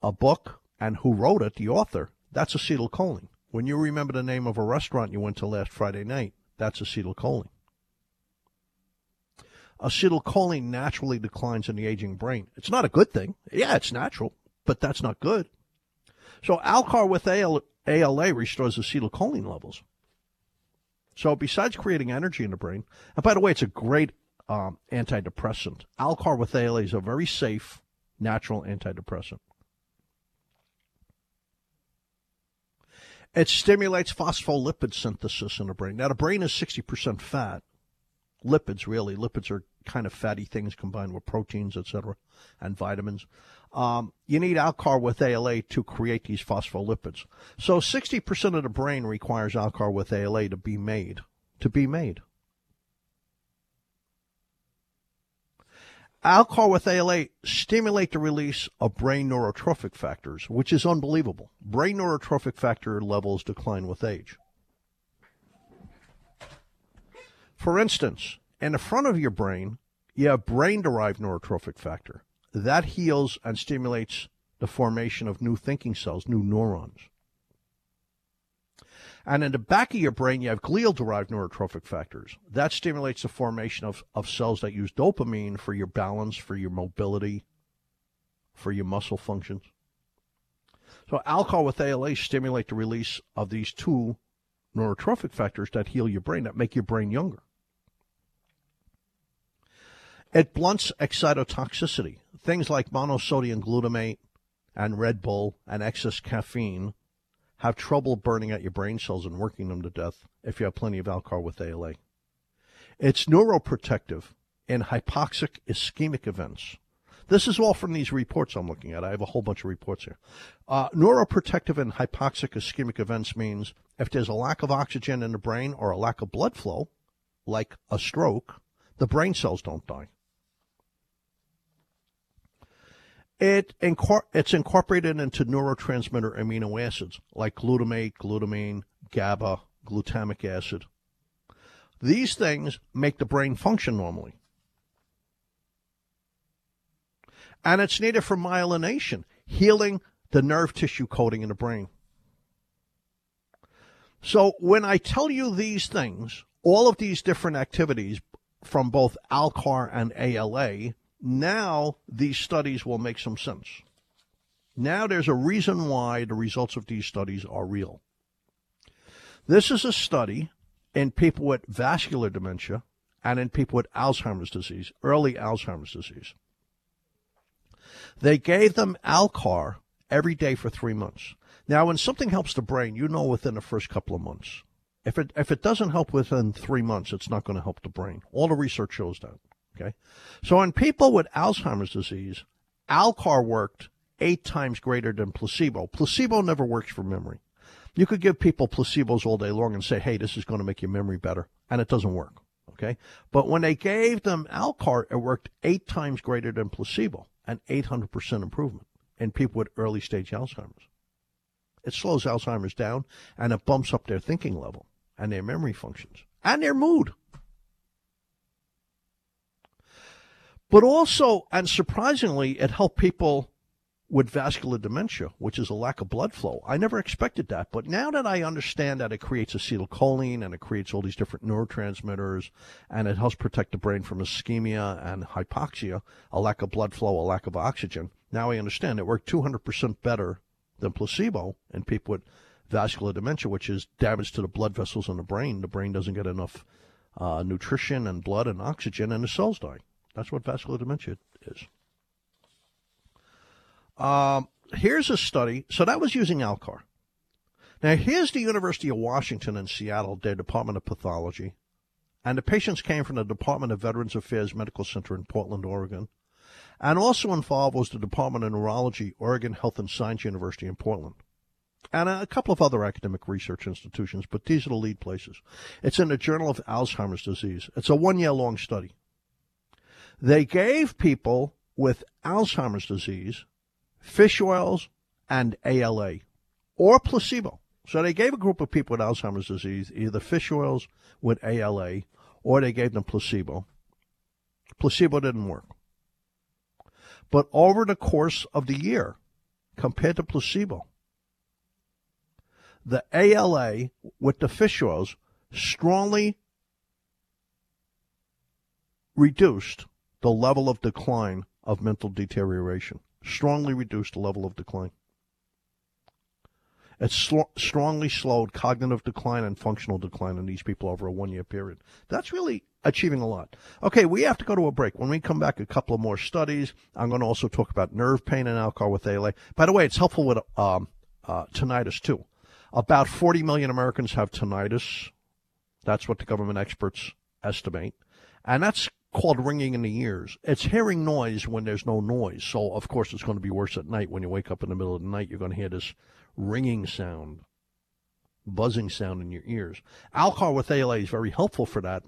a book and who wrote it, the author, that's acetylcholine. When you remember the name of a restaurant you went to last Friday night, that's acetylcholine. Acetylcholine naturally declines in the aging brain. It's not a good thing. Yeah, it's natural, but that's not good. So Alcar with ALA restores acetylcholine levels. So besides creating energy in the brain, and by the way, it's a great um, antidepressant. Alcar with ALA is a very safe, natural antidepressant. It stimulates phospholipid synthesis in the brain. Now, the brain is 60% fat. Lipids, really. Lipids are kind of fatty things combined with proteins, etc., and vitamins. Um, you need Alcar with ALA to create these phospholipids. So 60% of the brain requires Alcar with ALA to be made. To be made. Alcar with ALA stimulate the release of brain neurotrophic factors, which is unbelievable. Brain neurotrophic factor levels decline with age. For instance, in the front of your brain, you have brain derived neurotrophic factor. That heals and stimulates the formation of new thinking cells, new neurons. And in the back of your brain, you have glial derived neurotrophic factors. That stimulates the formation of, of cells that use dopamine for your balance, for your mobility, for your muscle functions. So, Alcar with ALA stimulate the release of these two neurotrophic factors that heal your brain, that make your brain younger. It blunts excitotoxicity. Things like monosodium glutamate and Red Bull and excess caffeine have trouble burning out your brain cells and working them to death if you have plenty of Alcar with ALA. It's neuroprotective in hypoxic ischemic events. This is all from these reports I'm looking at. I have a whole bunch of reports here. Uh, neuroprotective in hypoxic ischemic events means if there's a lack of oxygen in the brain or a lack of blood flow, like a stroke, the brain cells don't die. It incor- it's incorporated into neurotransmitter amino acids like glutamate, glutamine, GABA, glutamic acid. These things make the brain function normally. And it's needed for myelination, healing the nerve tissue coating in the brain. So when I tell you these things, all of these different activities from both Alcar and ALA now these studies will make some sense. Now there's a reason why the results of these studies are real. This is a study in people with vascular dementia and in people with Alzheimer's disease, early Alzheimer's disease. They gave them Alcar every day for three months. Now, when something helps the brain, you know within the first couple of months. If it if it doesn't help within three months, it's not going to help the brain. All the research shows that. Okay. So in people with Alzheimer's disease, Alcar worked eight times greater than placebo. Placebo never works for memory. You could give people placebos all day long and say, hey, this is going to make your memory better, and it doesn't work. Okay. But when they gave them Alcar, it worked eight times greater than placebo, an 800% improvement in people with early stage Alzheimer's. It slows Alzheimer's down and it bumps up their thinking level and their memory functions and their mood. But also, and surprisingly, it helped people with vascular dementia, which is a lack of blood flow. I never expected that. But now that I understand that it creates acetylcholine and it creates all these different neurotransmitters and it helps protect the brain from ischemia and hypoxia, a lack of blood flow, a lack of oxygen, now I understand it worked 200% better than placebo in people with vascular dementia, which is damage to the blood vessels in the brain. The brain doesn't get enough uh, nutrition and blood and oxygen, and the cells die. That's what vascular dementia is. Um, here's a study. So that was using Alcar. Now here's the University of Washington in Seattle, their Department of Pathology, and the patients came from the Department of Veterans Affairs Medical Center in Portland, Oregon, and also involved was the Department of Neurology, Oregon Health and Science University in Portland, and a couple of other academic research institutions, but these are the lead places. It's in the Journal of Alzheimer's Disease. It's a one year long study. They gave people with Alzheimer's disease fish oils and ALA or placebo. So they gave a group of people with Alzheimer's disease either fish oils with ALA or they gave them placebo. Placebo didn't work. But over the course of the year, compared to placebo, the ALA with the fish oils strongly reduced the level of decline of mental deterioration. Strongly reduced the level of decline. It sl- strongly slowed cognitive decline and functional decline in these people over a one year period. That's really achieving a lot. Okay, we have to go to a break. When we come back, a couple of more studies. I'm going to also talk about nerve pain and Alcar with ALA. By the way, it's helpful with um, uh, tinnitus too. About 40 million Americans have tinnitus. That's what the government experts estimate. And that's called ringing in the ears. It's hearing noise when there's no noise. So, of course, it's going to be worse at night. When you wake up in the middle of the night, you're going to hear this ringing sound, buzzing sound in your ears. Alcar with ALA is very helpful for that,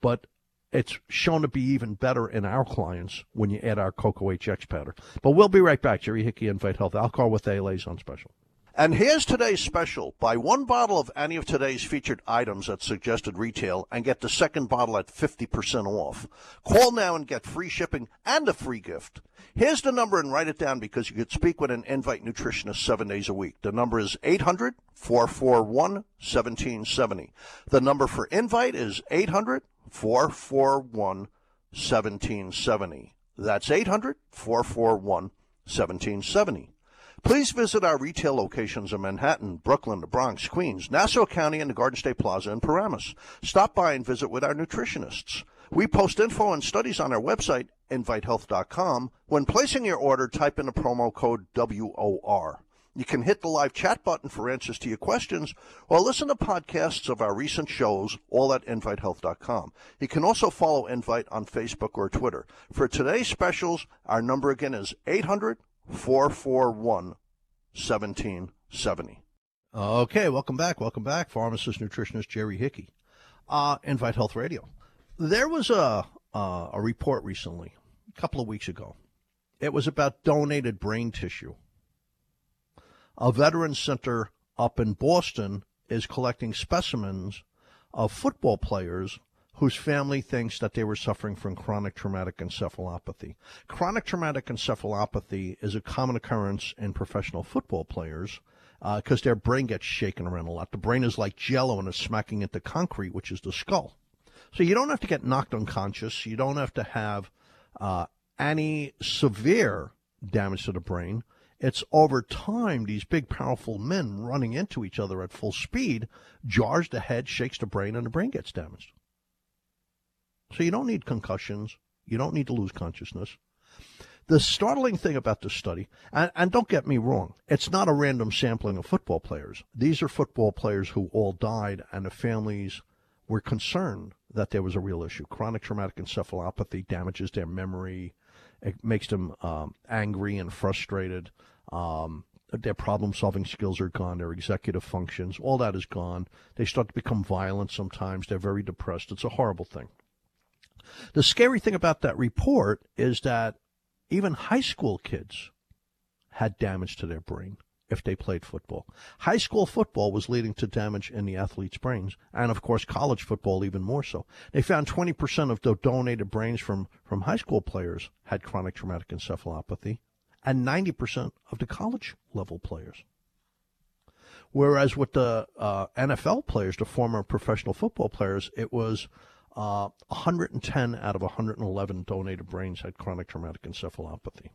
but it's shown to be even better in our clients when you add our Cocoa HX powder. But we'll be right back. Jerry Hickey, Invite Health. Alcar with ALA is on special. And here's today's special. Buy one bottle of any of today's featured items at suggested retail and get the second bottle at 50% off. Call now and get free shipping and a free gift. Here's the number and write it down because you could speak with an Invite nutritionist seven days a week. The number is 800 441 1770. The number for Invite is 800 441 1770. That's 800 441 1770. Please visit our retail locations in Manhattan, Brooklyn, the Bronx, Queens, Nassau County, and the Garden State Plaza in Paramus. Stop by and visit with our nutritionists. We post info and studies on our website, invitehealth.com. When placing your order, type in the promo code WOR. You can hit the live chat button for answers to your questions or listen to podcasts of our recent shows, all at invitehealth.com. You can also follow Invite on Facebook or Twitter. For today's specials, our number again is 800 441 1770. Okay, welcome back. Welcome back. Pharmacist, nutritionist Jerry Hickey. Uh, Invite Health Radio. There was a, uh, a report recently, a couple of weeks ago. It was about donated brain tissue. A veteran center up in Boston is collecting specimens of football players whose family thinks that they were suffering from chronic traumatic encephalopathy. Chronic traumatic encephalopathy is a common occurrence in professional football players because uh, their brain gets shaken around a lot. The brain is like jello and it's smacking into concrete, which is the skull. So you don't have to get knocked unconscious. You don't have to have uh, any severe damage to the brain. It's over time, these big, powerful men running into each other at full speed jars the head, shakes the brain, and the brain gets damaged. So you don't need concussions. You don't need to lose consciousness. The startling thing about this study, and, and, don't get me wrong, it's not a random sampling of football players. These are football players who all died, and the families were concerned that there was a real issue. Chronic traumatic encephalopathy damages their memory, it makes them um, angry and frustrated. Um, their problem solving skills are gone, their executive functions, all that is gone. They start to become violent sometimes, they're very depressed. It's a horrible thing. The scary thing about that report is that even high school kids had damage to their brain if they played football. High school football was leading to damage in the athletes' brains, and of course, college football even more so. They found 20% of the donated brains from, from high school players had chronic traumatic encephalopathy, and 90% of the college level players. Whereas with the uh, NFL players, the former professional football players, it was uh, 110 out of 111 donated brains had chronic traumatic encephalopathy.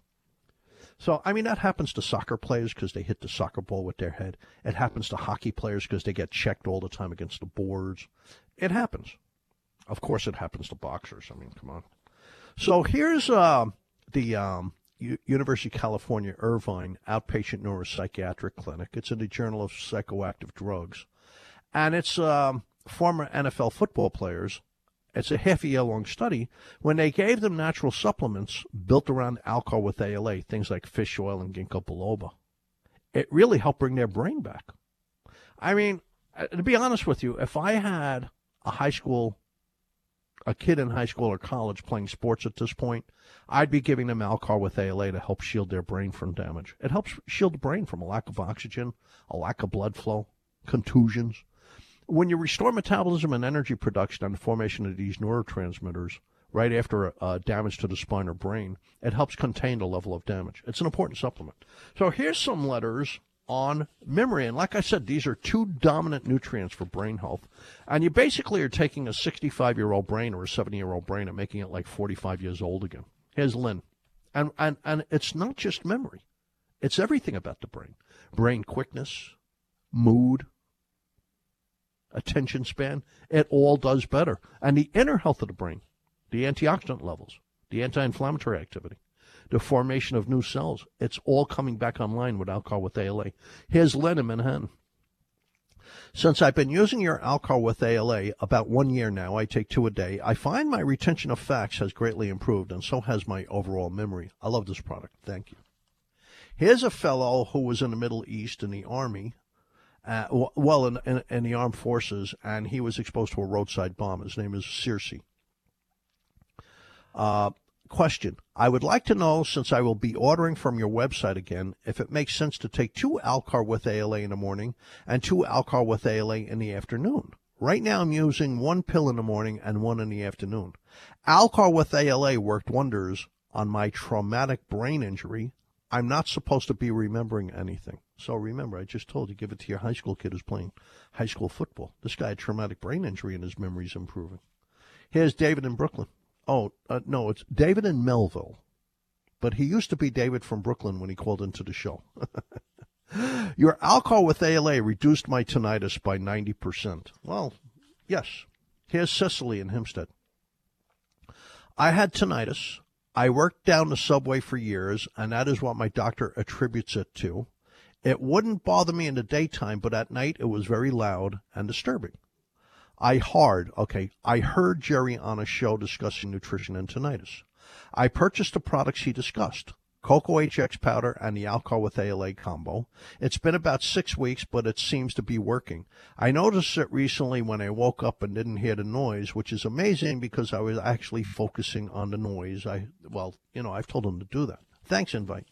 So, I mean, that happens to soccer players because they hit the soccer ball with their head. It happens to hockey players because they get checked all the time against the boards. It happens. Of course, it happens to boxers. I mean, come on. So here's uh, the um, U- University of California Irvine Outpatient Neuropsychiatric Clinic. It's in the Journal of Psychoactive Drugs. And it's um, former NFL football players it's a half a year long study, when they gave them natural supplements built around Alcar with ALA, things like fish oil and ginkgo biloba, it really helped bring their brain back. I mean, uh, to be honest with you, if I had a high school, a kid in high school or college playing sports at this point, I'd be giving them Alcar with ALA to help shield their brain from damage. It helps shield the brain from a lack of oxygen, a lack of blood flow, contusions when you restore metabolism and energy production and the formation of these neurotransmitters, right after damage to the spine or brain. It helps contain the level of damage. It's an important supplement. So here's some letters on memory. And like I said, these are two dominant nutrients for brain health. And you basically are taking a 65 year old brain or a 70 year old brain and making it like 45 years old again. Here's Lynn. And, and, and it's not just memory, it's everything about the brain brain quickness, mood, attention span. It all does better. And the inner health of the brain, the antioxidant levels, the anti inflammatory activity the formation of new cells. It's all coming back online with Alcar with ALA. Here's Len in Manhattan. Since I've been using your Alcar with ALA about one year now, I take two a day. I find my retention of facts has greatly improved, and so has my overall memory. I love this product. Thank you. Here's a fellow who was in the Middle East in the Army, uh, well, in, in, in, the armed forces, and he was exposed to a roadside bomb. His name is Circe. Uh, Question I would like to know, since I will be ordering from your website again, if it makes sense to take two Alcar with ALA in the morning and two Alcar with ALA in the afternoon. Right now, I'm using one pill in the morning and one in the afternoon. Alcar with ALA worked wonders on my traumatic brain injury. I'm not supposed to be remembering anything. So remember, I just told you, give it to your high school kid who's playing high school football. This guy had traumatic brain injury and his memory's improving. Here's David in Brooklyn. Oh, uh, no, it's David in Melville. But he used to be David from Brooklyn when he called into the show. *laughs* Your Alcar with ALA reduced my tinnitus by 90%. Well, yes. Here's Cecily in Hempstead. I had tinnitus. I worked down the subway for years, and that is what my doctor attributes it to. It wouldn't bother me in the daytime, but at night it was very loud and disturbing. I hard, okay, I heard Jerry on a show discussing nutrition and tinnitus. I purchased the products he discussed. Cocoa HX powder and the Alcar with ALA combo. It's been about six weeks, but it seems to be working. I noticed it recently when I woke up and didn't hear the noise, which is amazing because I was actually focusing on the noise. I, well, you know, I've told him to do that. Thanks, Invite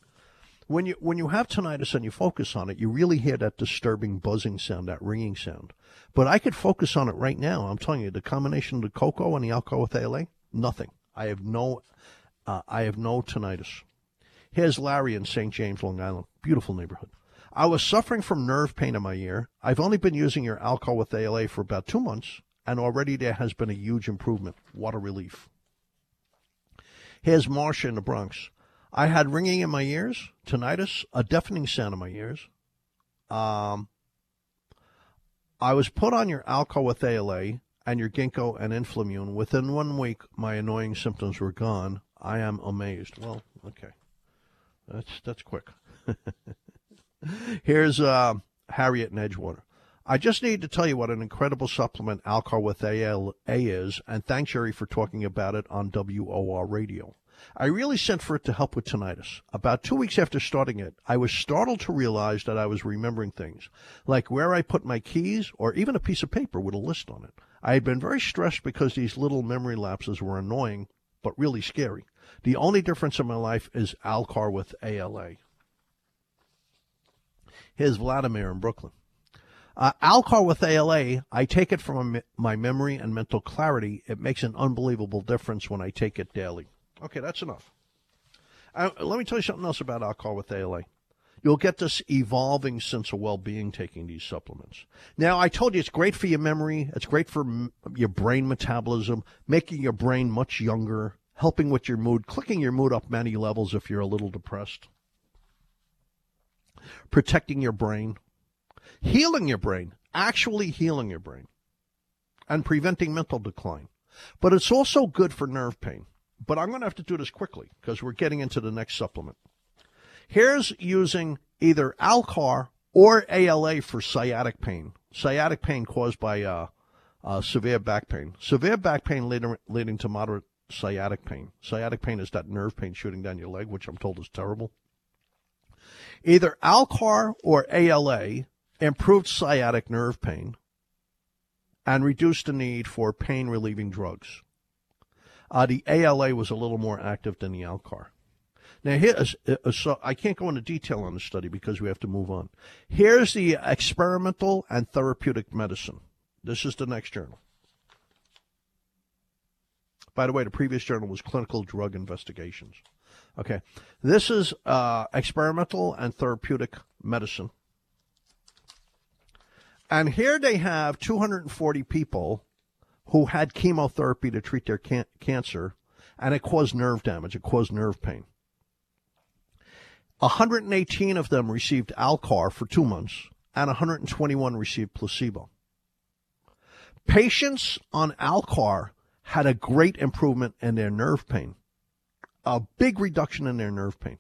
when you when you have tinnitus and you focus on it, you really hear that disturbing buzzing sound, that ringing sound. But I could focus on it right now. I'm telling you, the combination of the cocoa and the Alcar with ALA, nothing. I have no, uh, I have no tinnitus. Here's Larry in St. James, Long Island. Beautiful neighborhood. I was suffering from nerve pain in my ear. I've only been using your Alcar with ALA for about two months, and already there has been a huge improvement. What a relief. Here's Marcia in the Bronx. I had ringing in my ears, tinnitus, a deafening sound in my ears. Um, I was put on your Alcar with ALA and your Ginkgo and Inflamune. Within one week, my annoying symptoms were gone. I am amazed. Well, okay, that's that's quick. *laughs* Here's uh, Harriet in Edgewater. I just need to tell you what an incredible supplement Alcar with ALA is, and thanks, Jerry, for talking about it on WOR Radio. I really sent for it to help with tinnitus. About two weeks after starting it, I was startled to realize that I was remembering things, like where I put my keys or even a piece of paper with a list on it. I had been very stressed because these little memory lapses were annoying, but really scary. The only difference in my life is Alcar with ALA. Here's Vladimir in Brooklyn. Uh, Alcar with ALA, I take it from my memory and mental clarity. It makes an unbelievable difference when I take it daily. Okay, that's enough. Uh, let me tell you something else about Alcar with ALA. You'll get this evolving sense of well-being taking these supplements. Now, I told you it's great for your memory. It's great for m- your brain metabolism, making your brain much younger, helping with your mood, clicking your mood up many levels if you're a little depressed, protecting your brain, healing your brain, actually healing your brain, and preventing mental decline. But it's also good for nerve pain but I'm going to have to do this quickly because we're getting into the next supplement. Here's using either Alcar or ALA for sciatic pain. Sciatic pain caused by uh, uh, severe back pain. Severe back pain leading, leading to moderate sciatic pain. Sciatic pain is that nerve pain shooting down your leg, which I'm told is terrible. Either Alcar or ALA improved sciatic nerve pain and reduced the need for pain relieving drugs. Uh, the ALA was a little more active than the Alcar. Now, here, uh, uh, so I can't go into detail on the study because we have to move on. Here's the experimental and therapeutic medicine. This is the next journal. By the way, the previous journal was Clinical Drug Investigations. Okay, this is uh, experimental and therapeutic medicine. And here they have 240 people who had chemotherapy to treat their can- cancer, and it caused nerve damage, it caused nerve pain. 118 of them received Alcar for two months, and 121 received placebo. Patients on Alcar had a great improvement in their nerve pain, a big reduction in their nerve pain.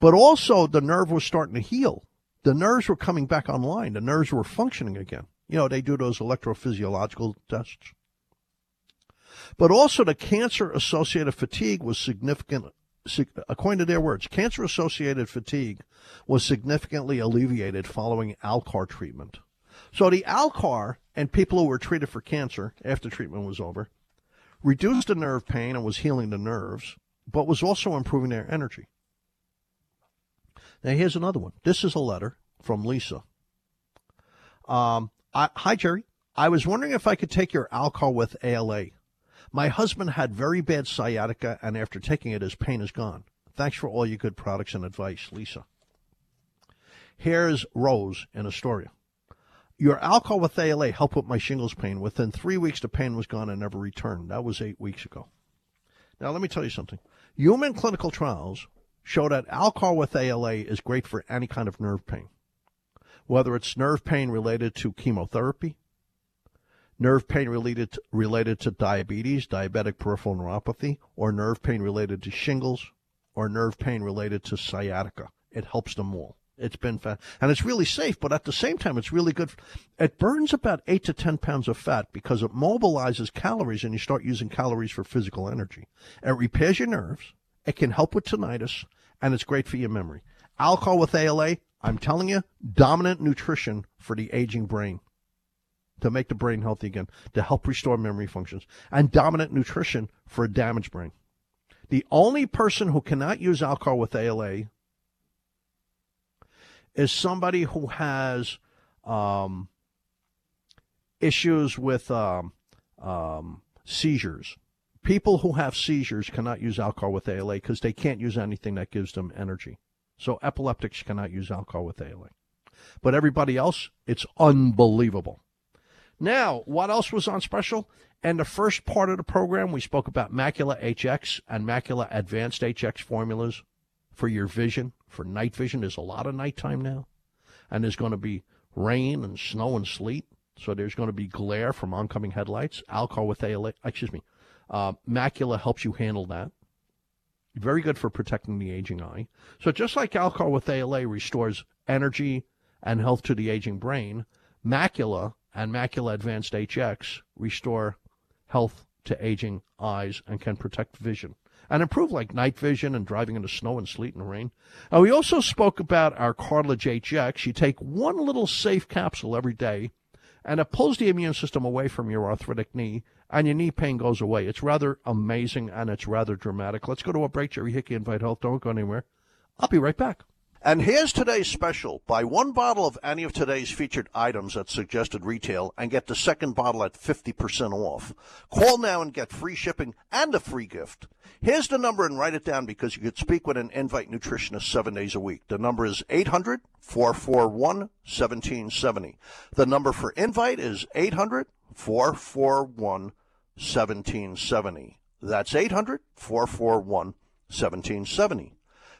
But also, the nerve was starting to heal. The nerves were coming back online. The nerves were functioning again. You know, they do those electrophysiological tests. But also, the cancer associated fatigue was significant. According to their words, cancer associated fatigue was significantly alleviated following Alcar treatment. So the Alcar and people who were treated for cancer after treatment was over reduced the nerve pain and was healing the nerves, but was also improving their energy. Now here's another one. This is a letter from Lisa. Um, I, hi Jerry. I was wondering if I could take your Alcar with ALA. My husband had very bad sciatica, and after taking it, his pain is gone. Thanks for all your good products and advice, Lisa. Here's Rose in Astoria. Your Alcar with ALA helped with my shingles pain. Within three weeks, the pain was gone and never returned. That was eight weeks ago. Now, let me tell you something. Human clinical trials show that Alcar with ALA is great for any kind of nerve pain, whether it's nerve pain related to chemotherapy, nerve pain related to, related to diabetes, diabetic peripheral neuropathy, or nerve pain related to shingles, or nerve pain related to sciatica. It helps them all. It's been fat, and it's really safe, but at the same time, it's really good. It burns about eight to ten pounds of fat because it mobilizes calories, and you start using calories for physical energy. It repairs your nerves. It can help with tinnitus, and it's great for your memory. Alcar with ALA, I'm telling you, dominant nutrition for the aging brain to make the brain healthy again, to help restore memory functions, and dominant nutrition for a damaged brain. The only person who cannot use Alcar with ALA is somebody who has um, issues with um, um, seizures. People who have seizures cannot use Alcar with ALA because they can't use anything that gives them energy. So epileptics cannot use Alcar with ALA. But everybody else, it's unbelievable. Now, what else was on special? And the first part of the program, we spoke about Macula HX and Macula Advanced HX formulas for your vision, for night vision. There's a lot of nighttime now, and there's going to be rain and snow and sleet. So there's going to be glare from oncoming headlights. Alcar with ALA, excuse me, uh, macula helps you handle that. Very good for protecting the aging eye. So just like Alcar with ALA restores energy and health to the aging brain, macula and macula advanced HX restore health to aging eyes and can protect vision and improve like night vision and driving in the snow and sleet and rain. Uh, we also spoke about our cartilage HX. You take one little safe capsule every day, and it pulls the immune system away from your arthritic knee, and your knee pain goes away. It's rather amazing and it's rather dramatic. Let's go to a break. Jerry Hickey, Invite Health. Don't go anywhere. I'll be right back. And here's today's special. Buy one bottle of any of today's featured items at suggested retail and get the second bottle at 50% off. Call now and get free shipping and a free gift. Here's the number and write it down because you could speak with an Invite nutritionist seven days a week. The number is 800 441 1770. The number for Invite is 800 441 1770. That's 800 441 1770.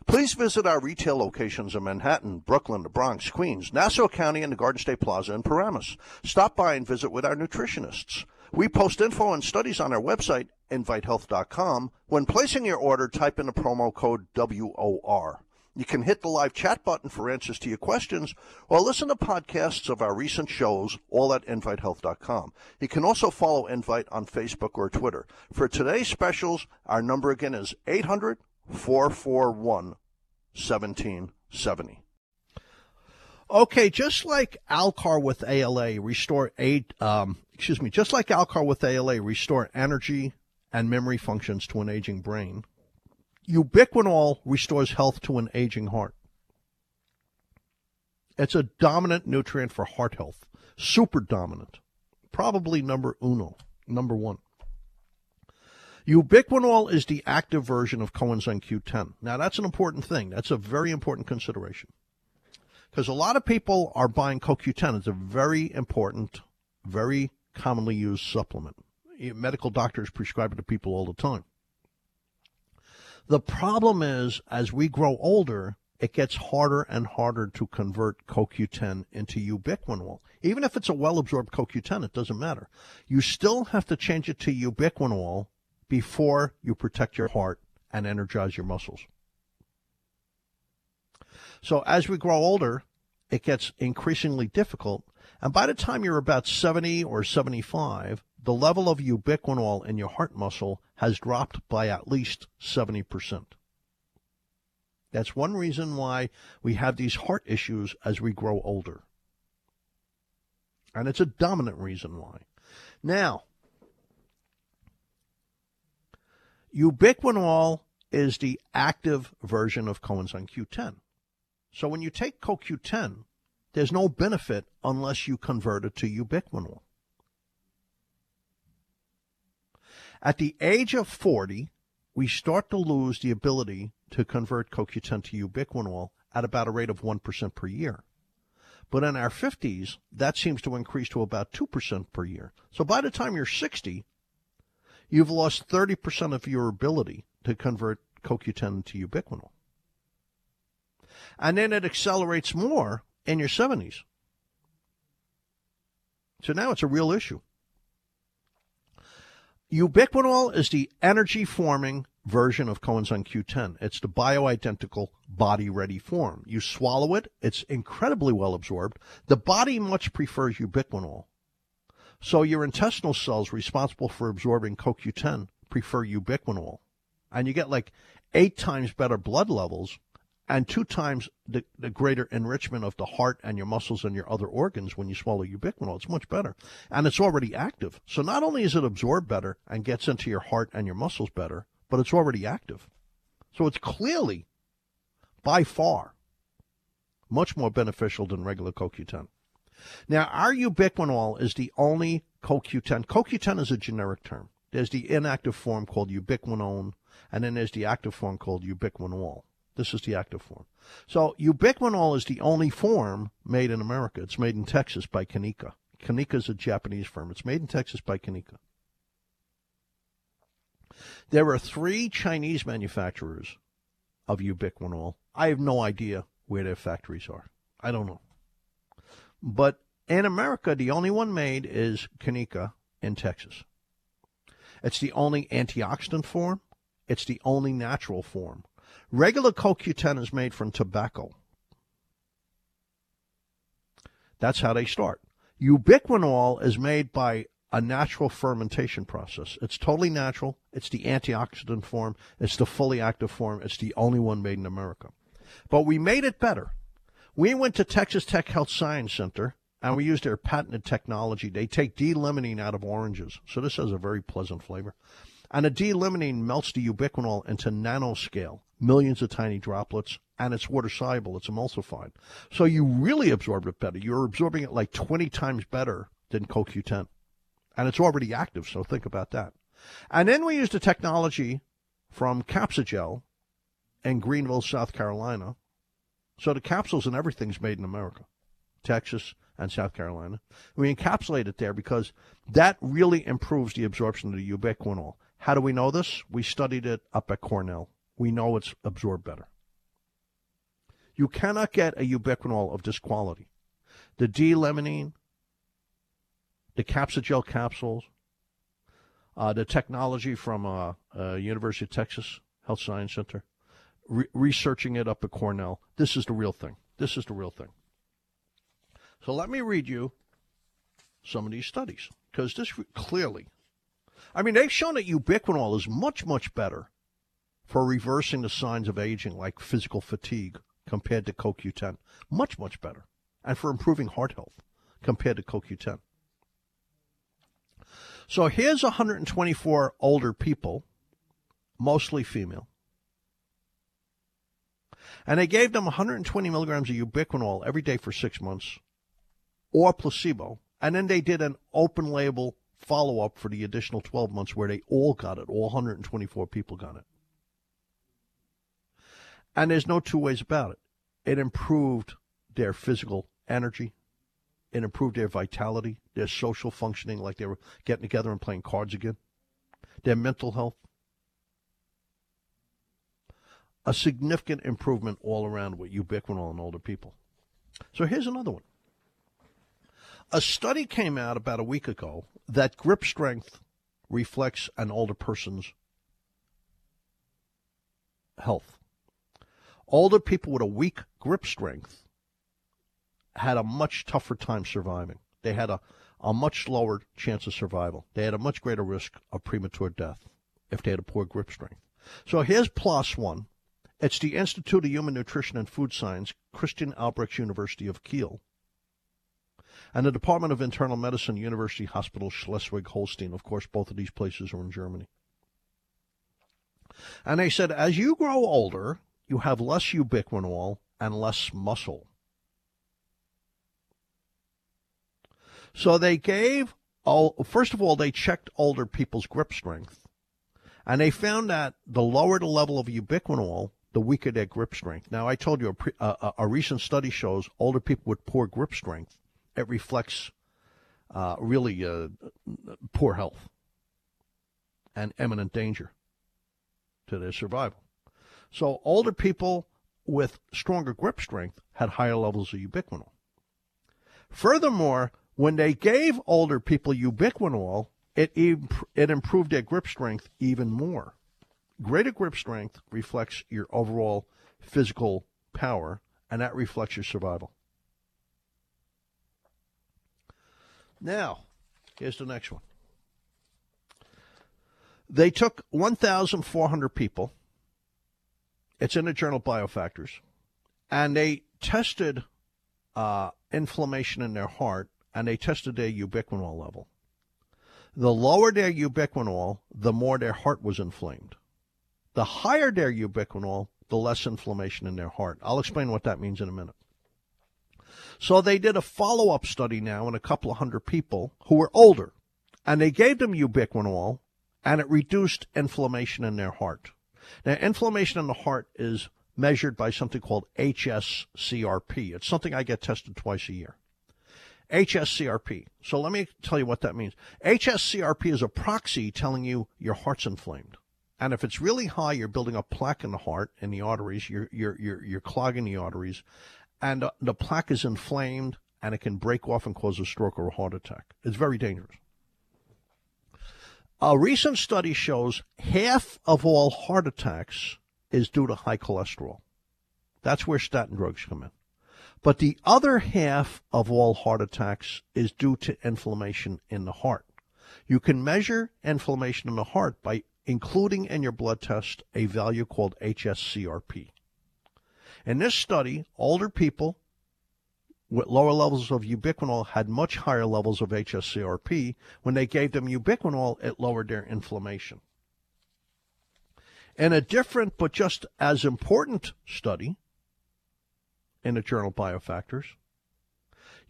Please visit our retail locations in Manhattan, Brooklyn, the Bronx, Queens, Nassau County, and the Garden State Plaza in Paramus. Stop by and visit with our nutritionists. We post info and studies on our website, invitehealth.com. When placing your order, type in the promo code WOR. You can hit the live chat button for answers to your questions or listen to podcasts of our recent shows, all at invitehealth.com. You can also follow Invite on Facebook or Twitter. For today's specials, our number again is 800 441 1770. Okay, just like Alcar with ALA restore eight, um, excuse me, just like Alcar with ALA restore energy and memory functions to an aging brain, ubiquinol restores health to an aging heart. It's a dominant nutrient for heart health, super dominant, probably number uno, number one. Ubiquinol is the active version of coenzyme Q10. Now, that's an important thing. That's a very important consideration. Because a lot of people are buying CoQ10. It's a very important, very commonly used supplement. Eh, medical doctors prescribe it to people all the time. The problem is, as we grow older, it gets harder and harder to convert CoQ10 into ubiquinol. Even if it's a well absorbed CoQ10, it doesn't matter. You still have to change it to ubiquinol before you protect your heart and energize your muscles. So as we grow older, it gets increasingly difficult. And by the time you're about 70 or 75, the level of ubiquinol in your heart muscle has dropped by at least 70%. That's one reason why we have these heart issues as we grow older. And it's a dominant reason why. Now, Ubiquinol is the active version of coenzyme Q10. So when you take CoQ10, there's no benefit unless you convert it to ubiquinol. At the age of 40, we start to lose the ability to convert CoQ10 to ubiquinol at about a rate of 1% per year. But in our 50s, that seems to increase to about 2% per year. So by the time you're 60, you've lost 30% of your ability to convert CoQ10 to ubiquinol. And then it accelerates more in your 70s. So now it's a real issue. Ubiquinol is the energy forming version of coenzyme Q10. It's the bioidentical body ready form. You swallow it, it's incredibly well absorbed. The body much prefers ubiquinol. So your intestinal cells responsible for absorbing CoQ10 prefer ubiquinol. And you get like eight times better blood levels and two times the, the greater enrichment of the heart and your muscles and your other organs when you swallow ubiquinol. It's much better. And it's already active. So not only is it absorbed better and gets into your heart and your muscles better, but it's already active. So it's clearly, by far, much more beneficial than regular CoQ10. Now, our ubiquinol is the only CoQ10. CoQ10 is a generic term. There's the inactive form called ubiquinone, and then there's the active form called ubiquinol. This is the active form. So ubiquinol is the only form made in America. It's made in Texas by Kaneka. Kaneka is a Japanese firm. It's made in Texas by Kaneka. There are three Chinese manufacturers of ubiquinol. I have no idea where their factories are. I don't know. But in America, the only one made is Kaneka in Texas. It's the only antioxidant form. It's the only natural form. Regular CoQ10 is made from tobacco. That's how they start. Ubiquinol is made by a natural fermentation process. It's totally natural. It's the antioxidant form. It's the fully active form. It's the only one made in America. But we made it better. We went to Texas Tech Health Science Center and we used their patented technology. They take D-limonene out of oranges, so this has a very pleasant flavor. And the D-limonene melts the ubiquinol into nanoscale, millions of tiny droplets, and it's water soluble. It's emulsified, so you really absorb it better. You're absorbing it like 20 times better than CoQ10, and it's already active. So think about that. And then we used the technology from Capsugel in Greenville, South Carolina, so the capsules and everything's made in America, Texas and South Carolina. We encapsulate it there because that really improves the absorption of the ubiquinol. How do we know this? We studied it up at Cornell. We know it's absorbed better. You cannot get a ubiquinol of this quality. The D-limonene, the Capsugel capsules, uh, the technology from uh, uh, University of Texas Health Science Center, re- researching it up at Cornell. This is the real thing. This is the real thing. So let me read you some of these studies because this clearly, I mean, they've shown that ubiquinol is much, much better for reversing the signs of aging like physical fatigue compared to CoQ10. Much, much better. And for improving heart health compared to CoQ10. So here's 124 older people, mostly female, and they gave them 120 milligrams of ubiquinol every day for six months or placebo. And then they did an open label follow up for the additional 12 months where they all got it. All 124 people got it. And there's no two ways about it. It improved their physical energy. It improved their vitality, their social functioning, like they were getting together and playing cards again, their mental health. A significant improvement all around with ubiquinol in older people. So here's another one. A study came out about a week ago that grip strength reflects an older person's health. Older people with a weak grip strength had a much tougher time surviving. They had a, a much lower chance of survival. They had a much greater risk of premature death if they had a poor grip strength. So here's One. It's the Institute of Human Nutrition and Food Science, Christian Albrechts University of Kiel, and the Department of Internal Medicine, University Hospital Schleswig-Holstein. Of course, both of these places are in Germany. And they said, as you grow older, you have less ubiquinol and less muscle. So they gave, all, first of all, they checked older people's grip strength. And they found that the lower the level of ubiquinol, the weaker their grip strength. Now, I told you a, pre, a, a recent study shows older people with poor grip strength, it reflects uh, really uh, poor health and imminent danger to their survival. So, older people with stronger grip strength had higher levels of ubiquinol. Furthermore, when they gave older people ubiquinol, it, imp- it improved their grip strength even more. Greater grip strength reflects your overall physical power, and that reflects your survival. Now, here's the next one. They took 1,400 people. It's in the journal Biofactors. And they tested uh, inflammation in their heart and they tested their ubiquinol level. The lower their ubiquinol, the more their heart was inflamed. The higher their ubiquinol, the less inflammation in their heart. I'll explain what that means in a minute. So they did a follow up study now in a couple of hundred people who were older, and they gave them ubiquinol, and it reduced inflammation in their heart. Now, inflammation in the heart is measured by something called HSCRP. It's something I get tested twice a year. HSCRP. So let me tell you what that means. HSCRP is a proxy telling you your heart's inflamed. And if it's really high, you're building up plaque in the heart, in the arteries, you're, you're, you're, you're clogging the arteries, and uh, the plaque is inflamed and it can break off and cause a stroke or a heart attack. It's very dangerous. A recent study shows half of all heart attacks is due to high cholesterol. That's where statin drugs come in. But the other half of all heart attacks is due to inflammation in the heart. You can measure inflammation in the heart by including in your blood test a value called HSCRP. In this study, older people with lower levels of ubiquinol had much higher levels of HSCRP. When they gave them ubiquinol, it lowered their inflammation. In a different but just as important study, in the journal Biofactors.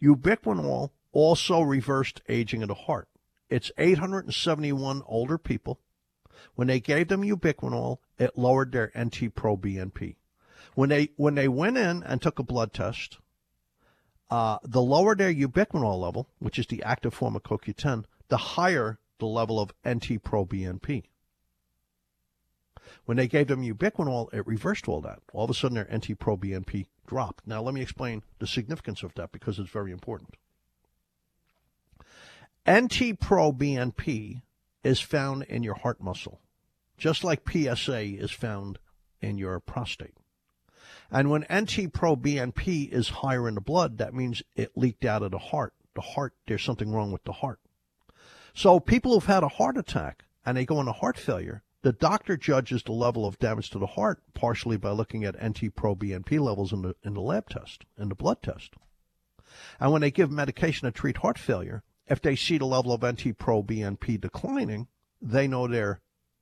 Ubiquinol also reversed aging of the heart. It's 871 older people. When they gave them ubiquinol, it lowered their NT-proBNP. When they when they went in and took a blood test, uh, the lower their ubiquinol level, which is the active form of CoQ10, the higher the level of NT-proBNP. When they gave them ubiquinol, it reversed all that. All of a sudden, their NT-proBNP dropped. Now, let me explain the significance of that because it's very important. NT-proBNP is found in your heart muscle, just like PSA is found in your prostate. And when NT-proBNP is higher in the blood, that means it leaked out of the heart. The heart, there's something wrong with the heart. So people who've had a heart attack and they go into heart failure, the doctor judges the level of damage to the heart partially by looking at NT-proBNP levels in the in the lab test, in the blood test. And when they give medication to treat heart failure, if they see the level of NT-proBNP declining, they know their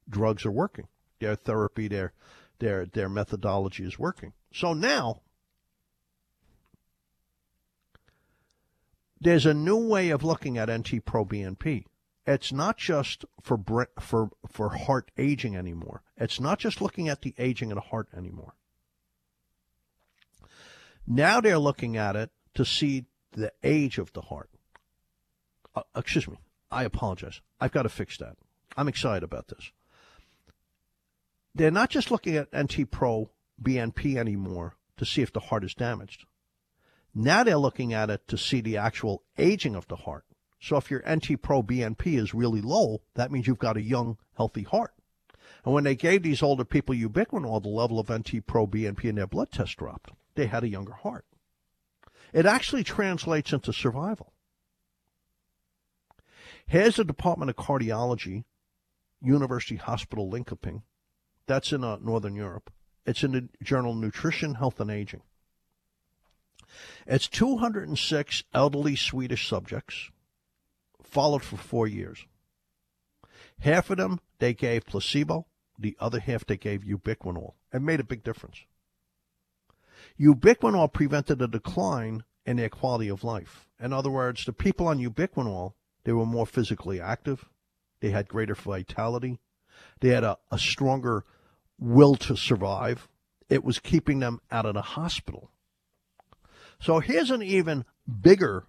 drugs are working. Their therapy, their their their methodology is working. So now there's a new way of looking at NT-proBNP. it's not just for for for heart aging anymore. It's not just looking at the aging of the heart anymore. Now they're looking at it to see the age of the heart. Uh, excuse me. I apologize. I've got to fix that. I'm excited about this. They're not just looking at NT-Pro BNP anymore to see if the heart is damaged. Now they're looking at it to see the actual aging of the heart. So if your NT-Pro BNP is really low, that means you've got a young, healthy heart. And when they gave these older people ubiquinol, the level of NT-Pro BNP in their blood test dropped. They had a younger heart. It actually translates into survival. Here's the Department of Cardiology, University Hospital Linkoping. That's in uh, Northern Europe. It's in the journal Nutrition, Health, and Aging. It's 206 elderly Swedish subjects followed for four years. Half of them they gave placebo, the other half they gave ubiquinol. It made a big difference. Ubiquinol prevented a decline in their quality of life. In other words, the people on ubiquinol, they were more physically active, they had greater vitality, they had a, a stronger will to survive. It was keeping them out of the hospital. So here's an even bigger,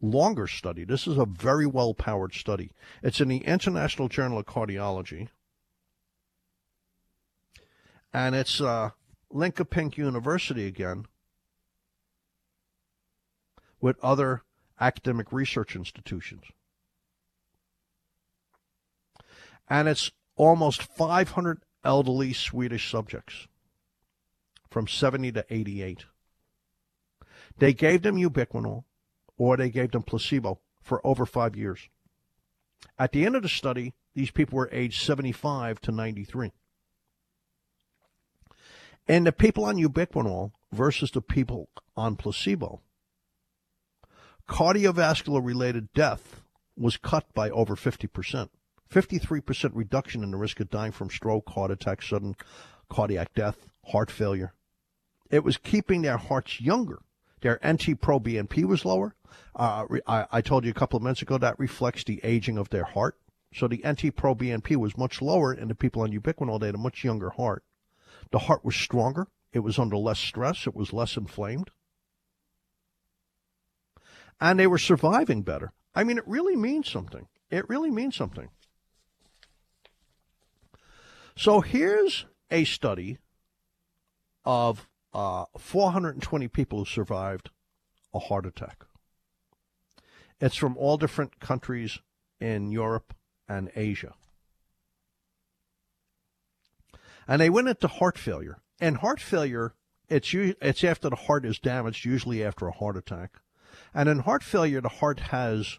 longer study. This is a very well powered study. It's in the International Journal of Cardiology. And it's uh, University again with other academic research institutions. And it's almost 500 elderly Swedish subjects from 70 to 88. They gave them ubiquinol or they gave them placebo for over five years. At the end of the study, these people were aged 75 to 93. And the people on ubiquinol versus the people on placebo, cardiovascular related death was cut by over 50%. 53% reduction in the risk of dying from stroke, heart attack, sudden cardiac death, heart failure. It was keeping their hearts younger. Their NT-Pro BNP was lower. Uh, I, I, told you a couple of minutes ago that reflects the aging of their heart. So the NT-Pro BNP was much lower, and the people on ubiquinol they had a much younger heart. The heart was stronger. It was under less stress. It was less inflamed. And they were surviving better. I mean, it really means something. It really means something. So here's a study of uh, 420 people who survived a heart attack. It's from all different countries in Europe and Asia. And they went into heart failure. And heart failure, it's it's after the heart is damaged, usually after a heart attack. And in heart failure, the heart has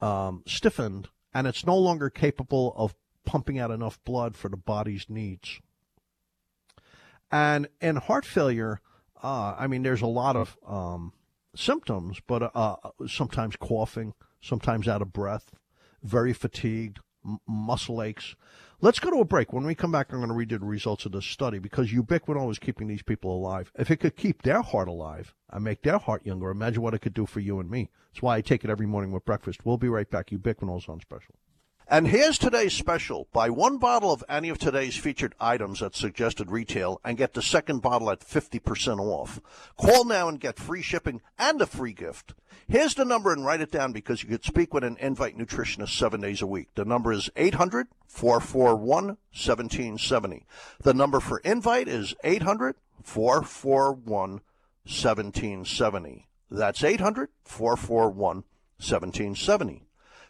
um, stiffened and it's no longer capable of pumping out enough blood for the body's needs. And in heart failure, uh, I mean, there's a lot of um, symptoms, but uh, sometimes coughing, sometimes out of breath, very fatigued, m- muscle aches. Let's go to a break. When we come back, I'm going to read you the results of this study because ubiquinol is keeping these people alive. If it could keep their heart alive and make their heart younger, imagine what it could do for you and me. That's why I take it every morning with breakfast. We'll be right back. Ubiquinol on special. And here's today's special. Buy one bottle of any of today's featured items at suggested retail and get the second bottle at 50% off. Call now and get free shipping and a free gift. Here's the number and write it down because you could speak with an Invite nutritionist seven days a week. The number is 800 441 1770. The number for Invite is 800 441 1770. That's 800 441 1770.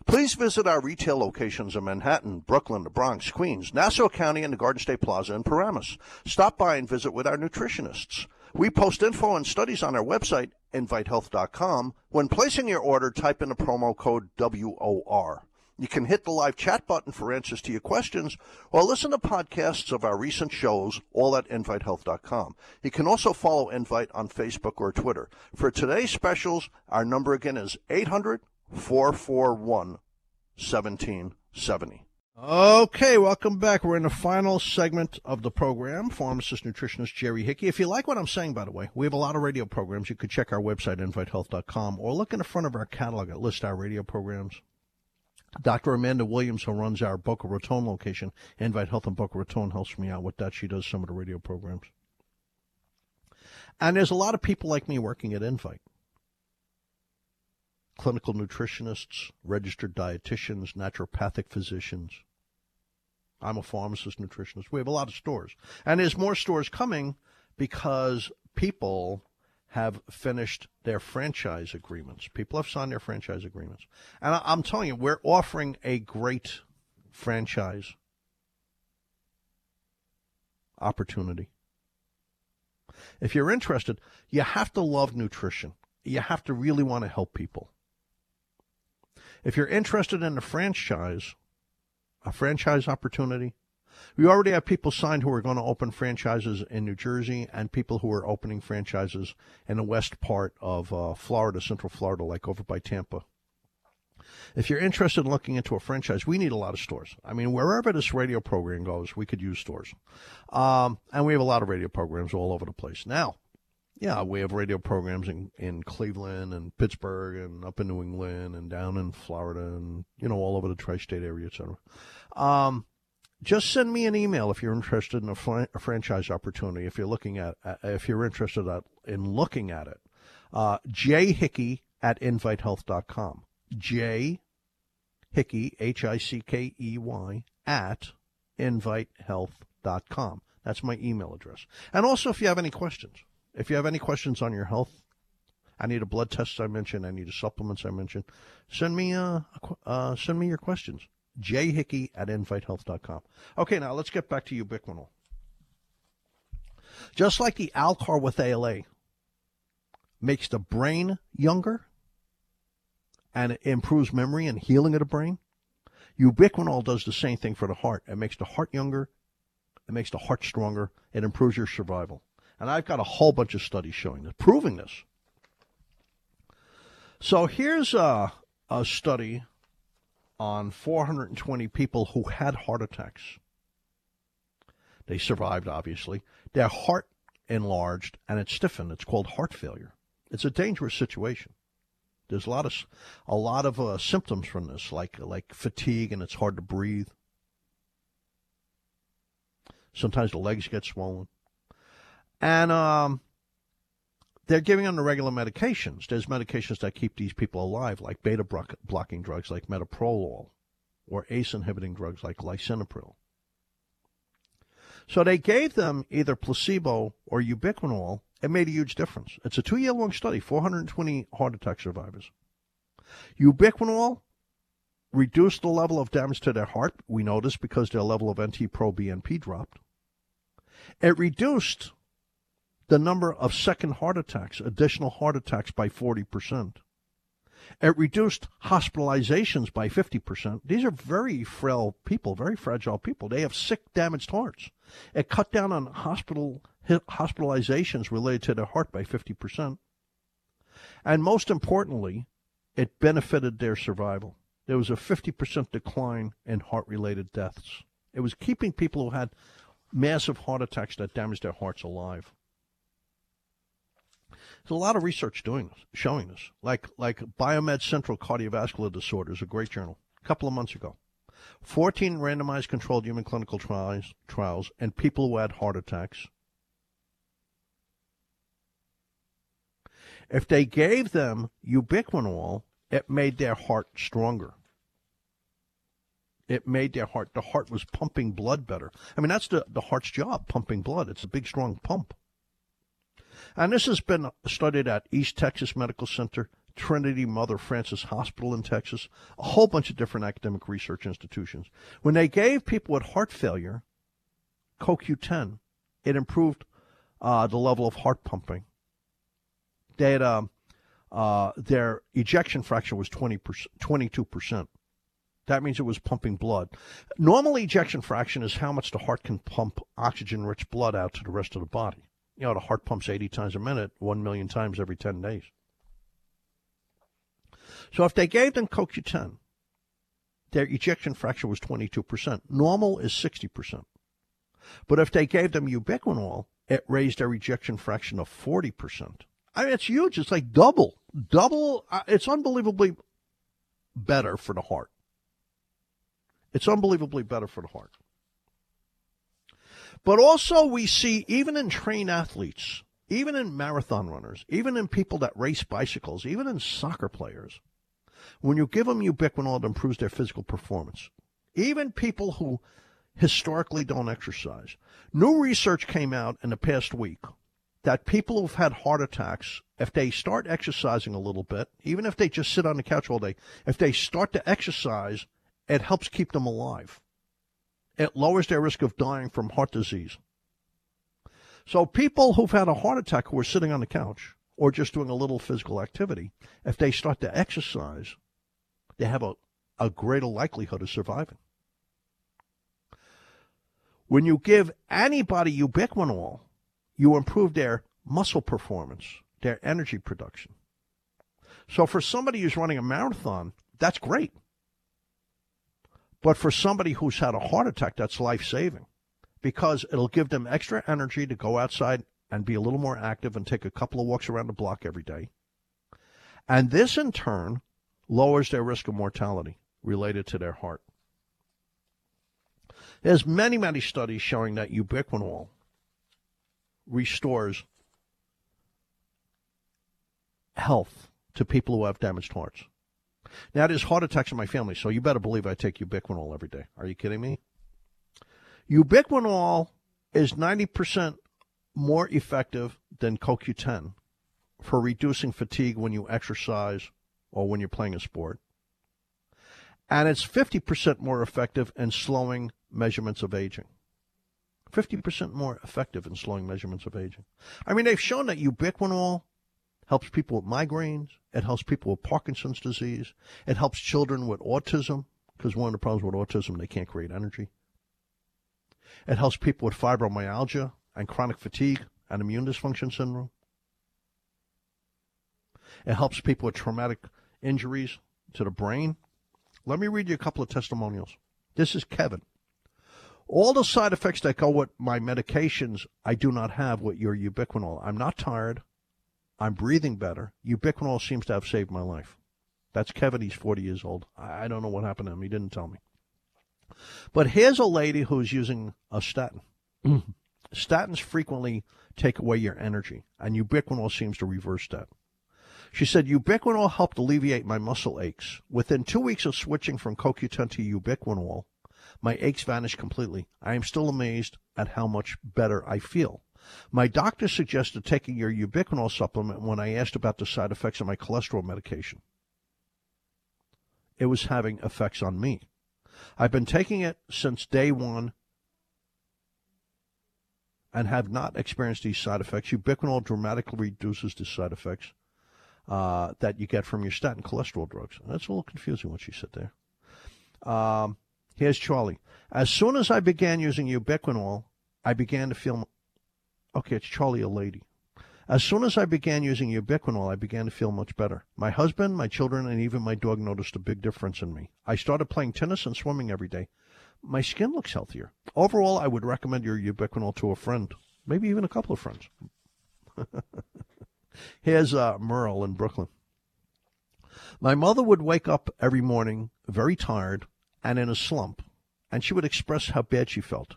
Please visit our retail locations in Manhattan, Brooklyn, the Bronx, Queens, Nassau County, and the Garden State Plaza in Paramus. Stop by and visit with our nutritionists. We post info and studies on our website, invitehealth.com. When placing your order, type in the promo code WOR. You can hit the live chat button for answers to your questions or listen to podcasts of our recent shows, all at invitehealth.com. You can also follow Invite on Facebook or Twitter. For today's specials, our number again is 800 441 1770. Okay, welcome back. We're in the final segment of the program. Pharmacist nutritionist Jerry Hickey. If you like what I'm saying, by the way, we have a lot of radio programs. You could check our website, invitehealth.com, or look in the front of our catalog at list our radio programs. Dr. Amanda Williams, who runs our Boca Raton location, Invite Health in Boca Raton, helps me out with that. She does some of the radio programs. And there's a lot of people like me working at Invite clinical nutritionists, registered dietitians, naturopathic physicians. I'm a pharmacist, nutritionist. We have a lot of stores. And there's more stores coming because people have finished their franchise agreements. People have signed their franchise agreements. And I'm telling you, we're offering a great franchise opportunity. If you're interested, you have to love nutrition. You have to really want to help people. If you're interested in a franchise, a franchise opportunity, we already have people signed who are going to open franchises in New Jersey and people who are opening franchises in the west part of uh, Florida, Central Florida, like over by Tampa. If you're interested in looking into a franchise, we need a lot of stores. I mean, wherever this radio program goes, we could use stores. Um, and we have a lot of radio programs all over the place. Now, yeah, we have radio programs in, in Cleveland and Pittsburgh and up in New England and down in Florida and, you know, all over the tri state area, et cetera. Um, just send me an email if you're interested in a, a franchise opportunity. If you're looking at, uh, if you're interested at, in looking at it, uh, J Hickey at invitehealth.com. J Hickey, H I C K E Y, at invitehealth.com. That's my email address. And also, if you have any questions, if you have any questions on your health, I need a blood test I mentioned, I need a supplements I mentioned, send me uh, uh send me your questions. jhickey at invitehealth.com. Okay, now let's get back to ubiquinol. Just like the Alcar with ALA makes the brain younger and improves memory and healing of the brain, ubiquinol does the same thing for the heart. It makes the heart younger, it makes the heart stronger, it improves your survival. And I've got a whole bunch of studies showing this, proving this. So here's a, a study on 420 people who had heart attacks. They survived, obviously. Their heart enlarged and it stiffened. It's called heart failure. It's a dangerous situation. There's a lot of a lot of uh, symptoms from this, like like fatigue, and it's hard to breathe. Sometimes the legs get swollen. And um, they're giving them the regular medications. There's medications that keep these people alive, like beta blocking drugs like metoprolol or ACE inhibiting drugs like lisinopril. So they gave them either placebo or ubiquinol. It made a huge difference. It's a two year long study, 420 heart attack survivors. Ubiquinol reduced the level of damage to their heart. We noticed because their level of NT pro BNP dropped. It reduced the number of second heart attacks, additional heart attacks by 40%. It reduced hospitalizations by 50%. These are very frail people, very fragile people. They have sick, damaged hearts. It cut down on hospital hospitalizations related to their heart by 50%. And most importantly, it benefited their survival. There was a 50% decline in heart related deaths. It was keeping people who had massive heart attacks that damaged their hearts alive. There's a lot of research doing this, showing this. Like like Biomed Central Cardiovascular Disorders, a great journal, a couple of months ago. 14 randomized controlled human clinical trials, trials and people who had heart attacks. If they gave them ubiquinol, it made their heart stronger. It made their heart, the heart was pumping blood better. I mean, that's the, the heart's job, pumping blood. It's a big, strong pump. And this has been studied at East Texas Medical Center, Trinity Mother Frances Hospital in Texas, a whole bunch of different academic research institutions. When they gave people with heart failure CoQ10, it improved uh, the level of heart pumping. They had, um, uh, their ejection fraction was 20 22%. That means it was pumping blood. Normal ejection fraction is how much the heart can pump oxygen rich blood out to the rest of the body. You know, the heart pumps 80 times a minute, 1 million times every 10 days. So if they gave them CoQ10, their ejection fraction was 22%. Normal is 60%. But if they gave them ubiquinol, it raised their ejection fraction of 40%. I mean, it's huge. It's like double, double. Uh, it's unbelievably better for the heart. It's unbelievably better for the heart. But also, we see even in trained athletes, even in marathon runners, even in people that race bicycles, even in soccer players, when you give them ubiquinol, it improves their physical performance. Even people who historically don't exercise. New research came out in the past week that people who've had heart attacks, if they start exercising a little bit, even if they just sit on the couch all day, if they start to exercise, it helps keep them alive. It lowers their risk of dying from heart disease. So people who've had a heart attack who are sitting on the couch or just doing a little physical activity, if they start to exercise, they have a, a greater likelihood of surviving. When you give anybody ubiquinol, you improve their muscle performance, their energy production. So for somebody who's running a marathon, that's great. But for somebody who's had a heart attack, that's life saving because it'll give them extra energy to go outside and be a little more active and take a couple of walks around the block every day. And this in turn lowers their risk of mortality related to their heart. There's many, many studies showing that ubiquinol restores health to people who have damaged hearts. Now, it is heart attacks in my family, so you better believe I take ubiquinol every day. Are you kidding me? Ubiquinol is 90% more effective than CoQ10 for reducing fatigue when you exercise or when you're playing a sport. And it's 50% more effective in slowing measurements of aging. 50% more effective in slowing measurements of aging. I mean, they've shown that ubiquinol helps people with migraines. It helps people with Parkinson's disease. It helps children with autism because one of the problems with autism, they can't create energy. It helps people with fibromyalgia and chronic fatigue and immune dysfunction syndrome. It helps people with traumatic injuries to the brain. Let me read you a couple of testimonials. This is Kevin. All the side effects that go with my medications, I do not have with your ubiquinol. I'm not tired. I'm breathing better. Ubiquinol seems to have saved my life. That's Kevin. He's 40 years old. I don't know what happened to him. He didn't tell me. But here's a lady who's using a statin. Mm. Statins frequently take away your energy, and ubiquinol seems to reverse that. She said, Ubiquinol helped alleviate my muscle aches. Within two weeks of switching from CoQ10 to ubiquinol, my aches vanished completely. I am still amazed at how much better I feel. My doctor suggested taking your ubiquinol supplement when I asked about the side effects of my cholesterol medication. It was having effects on me. I've been taking it since day one and have not experienced these side effects. Ubiquinol dramatically reduces the side effects uh, that you get from your statin cholesterol drugs. That's a little confusing what she said there. Um, here's Charlie. As soon as I began using ubiquinol, I began to feel. Okay, it's Charlie, a lady. As soon as I began using ubiquinol, I began to feel much better. My husband, my children, and even my dog noticed a big difference in me. I started playing tennis and swimming every day. My skin looks healthier. Overall, I would recommend your ubiquinol to a friend, maybe even a couple of friends. *laughs* Here's uh, Merle in Brooklyn. My mother would wake up every morning very tired and in a slump, and she would express how bad she felt.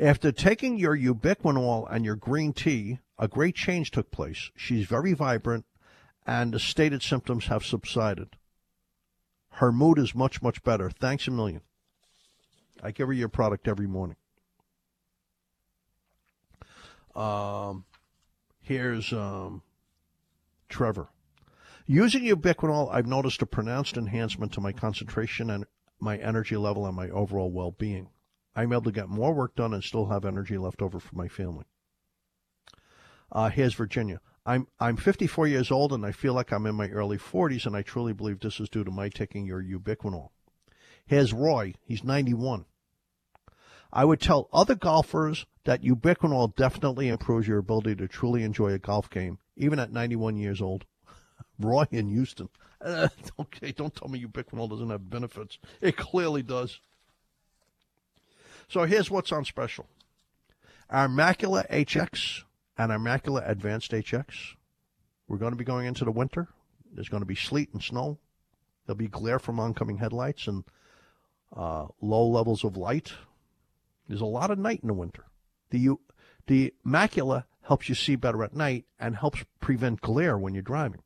After taking your ubiquinol and your green tea, a great change took place. She's very vibrant, and the stated symptoms have subsided. Her mood is much, much better. Thanks a million. I give her your product every morning. Um, here's um, Trevor. Using ubiquinol, I've noticed a pronounced enhancement to my concentration and my energy level and my overall well being. I'm able to get more work done and still have energy left over for my family. Uh, here's Virginia. I'm I'm 54 years old and I feel like I'm in my early 40s, and I truly believe this is due to my taking your ubiquinol. Here's Roy. He's 91. I would tell other golfers that ubiquinol definitely improves your ability to truly enjoy a golf game, even at 91 years old. *laughs* Roy in Houston. *laughs* Uh, okay, don't tell me ubiquinol doesn't have benefits. It clearly does. So here's what's on special. Our Macula HX and our Macula Advanced HX. We're going to be going into the winter. There's going to be sleet and snow. There'll be glare from oncoming headlights, and uh, low levels of light. There's a lot of night in the winter. The the macula helps you see better at night and helps prevent glare when you're driving.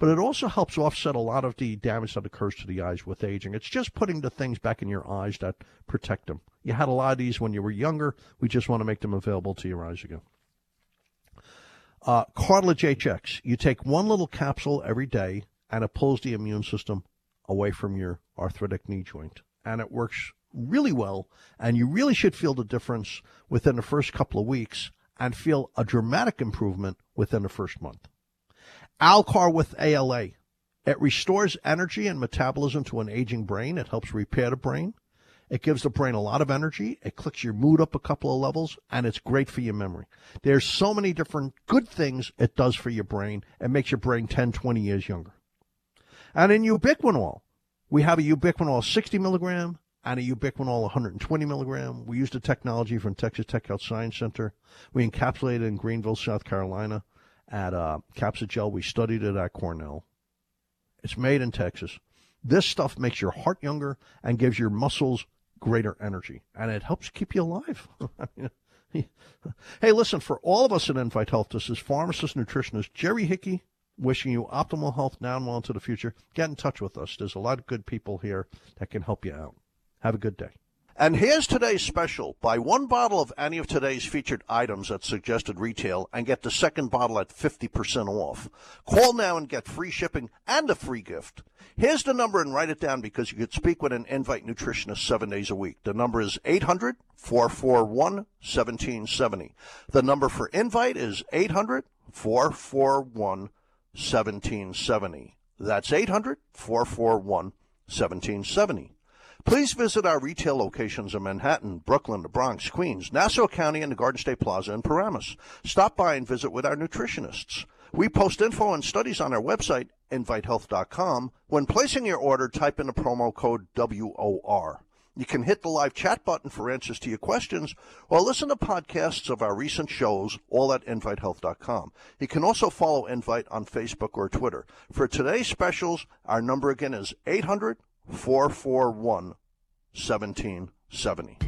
But it also helps offset a lot of the damage that occurs to the eyes with aging. It's just putting the things back in your eyes that protect them. You had a lot of these when you were younger. We just want to make them available to your eyes again. Uh, Cartilage HX. You take one little capsule every day and it pulls the immune system away from your arthritic knee joint. And it works really well. And you really should feel the difference within the first couple of weeks and feel a dramatic improvement within the first month. Alcar with ALA. It restores energy and metabolism to an aging brain. It helps repair the brain. It gives the brain a lot of energy. It clicks your mood up a couple of levels, and it's great for your memory. There's so many different good things it does for your brain. It makes your brain 10, 20 years younger. And in ubiquinol, we have a ubiquinol 60 milligram and a ubiquinol 120 milligram. We used the technology from Texas Tech Health Science Center. We encapsulated in Greenville, South Carolina at uh, Capsugel. We studied it at Cornell. It's made in Texas. This stuff makes your heart younger and gives your muscles greater energy, and it helps keep you alive. *laughs* *laughs* hey, listen, for all of us at Invite Health, this is pharmacist nutritionist Jerry Hickey wishing you optimal health now and well into the future. Get in touch with us. There's a lot of good people here that can help you out. Have a good day. And here's today's special. Buy one bottle of any of today's featured items at suggested retail and get the second bottle at 50% off. Call now and get free shipping and a free gift. Here's the number and write it down because you could speak with an Invite nutritionist seven days a week. The number is 800 441 1770. The number for Invite is 800 441 1770. That's 800 441 1770. Please visit our retail locations in Manhattan, Brooklyn, the Bronx, Queens, Nassau County, and the Garden State Plaza in Paramus. Stop by and visit with our nutritionists. We post info and studies on our website, invitehealth.com. When placing your order, type in the promo code WOR. You can hit the live chat button for answers to your questions or listen to podcasts of our recent shows, all at invitehealth.com. You can also follow Invite on Facebook or Twitter. For today's specials, our number again is 800 441 1770.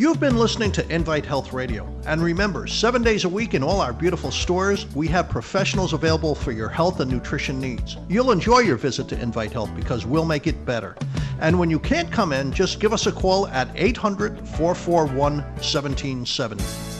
You've been listening to Invite Health Radio. And remember, seven days a week in all our beautiful stores, we have professionals available for your health and nutrition needs. You'll enjoy your visit to Invite Health because we'll make it better. And when you can't come in, just give us a call at 800 441 1770.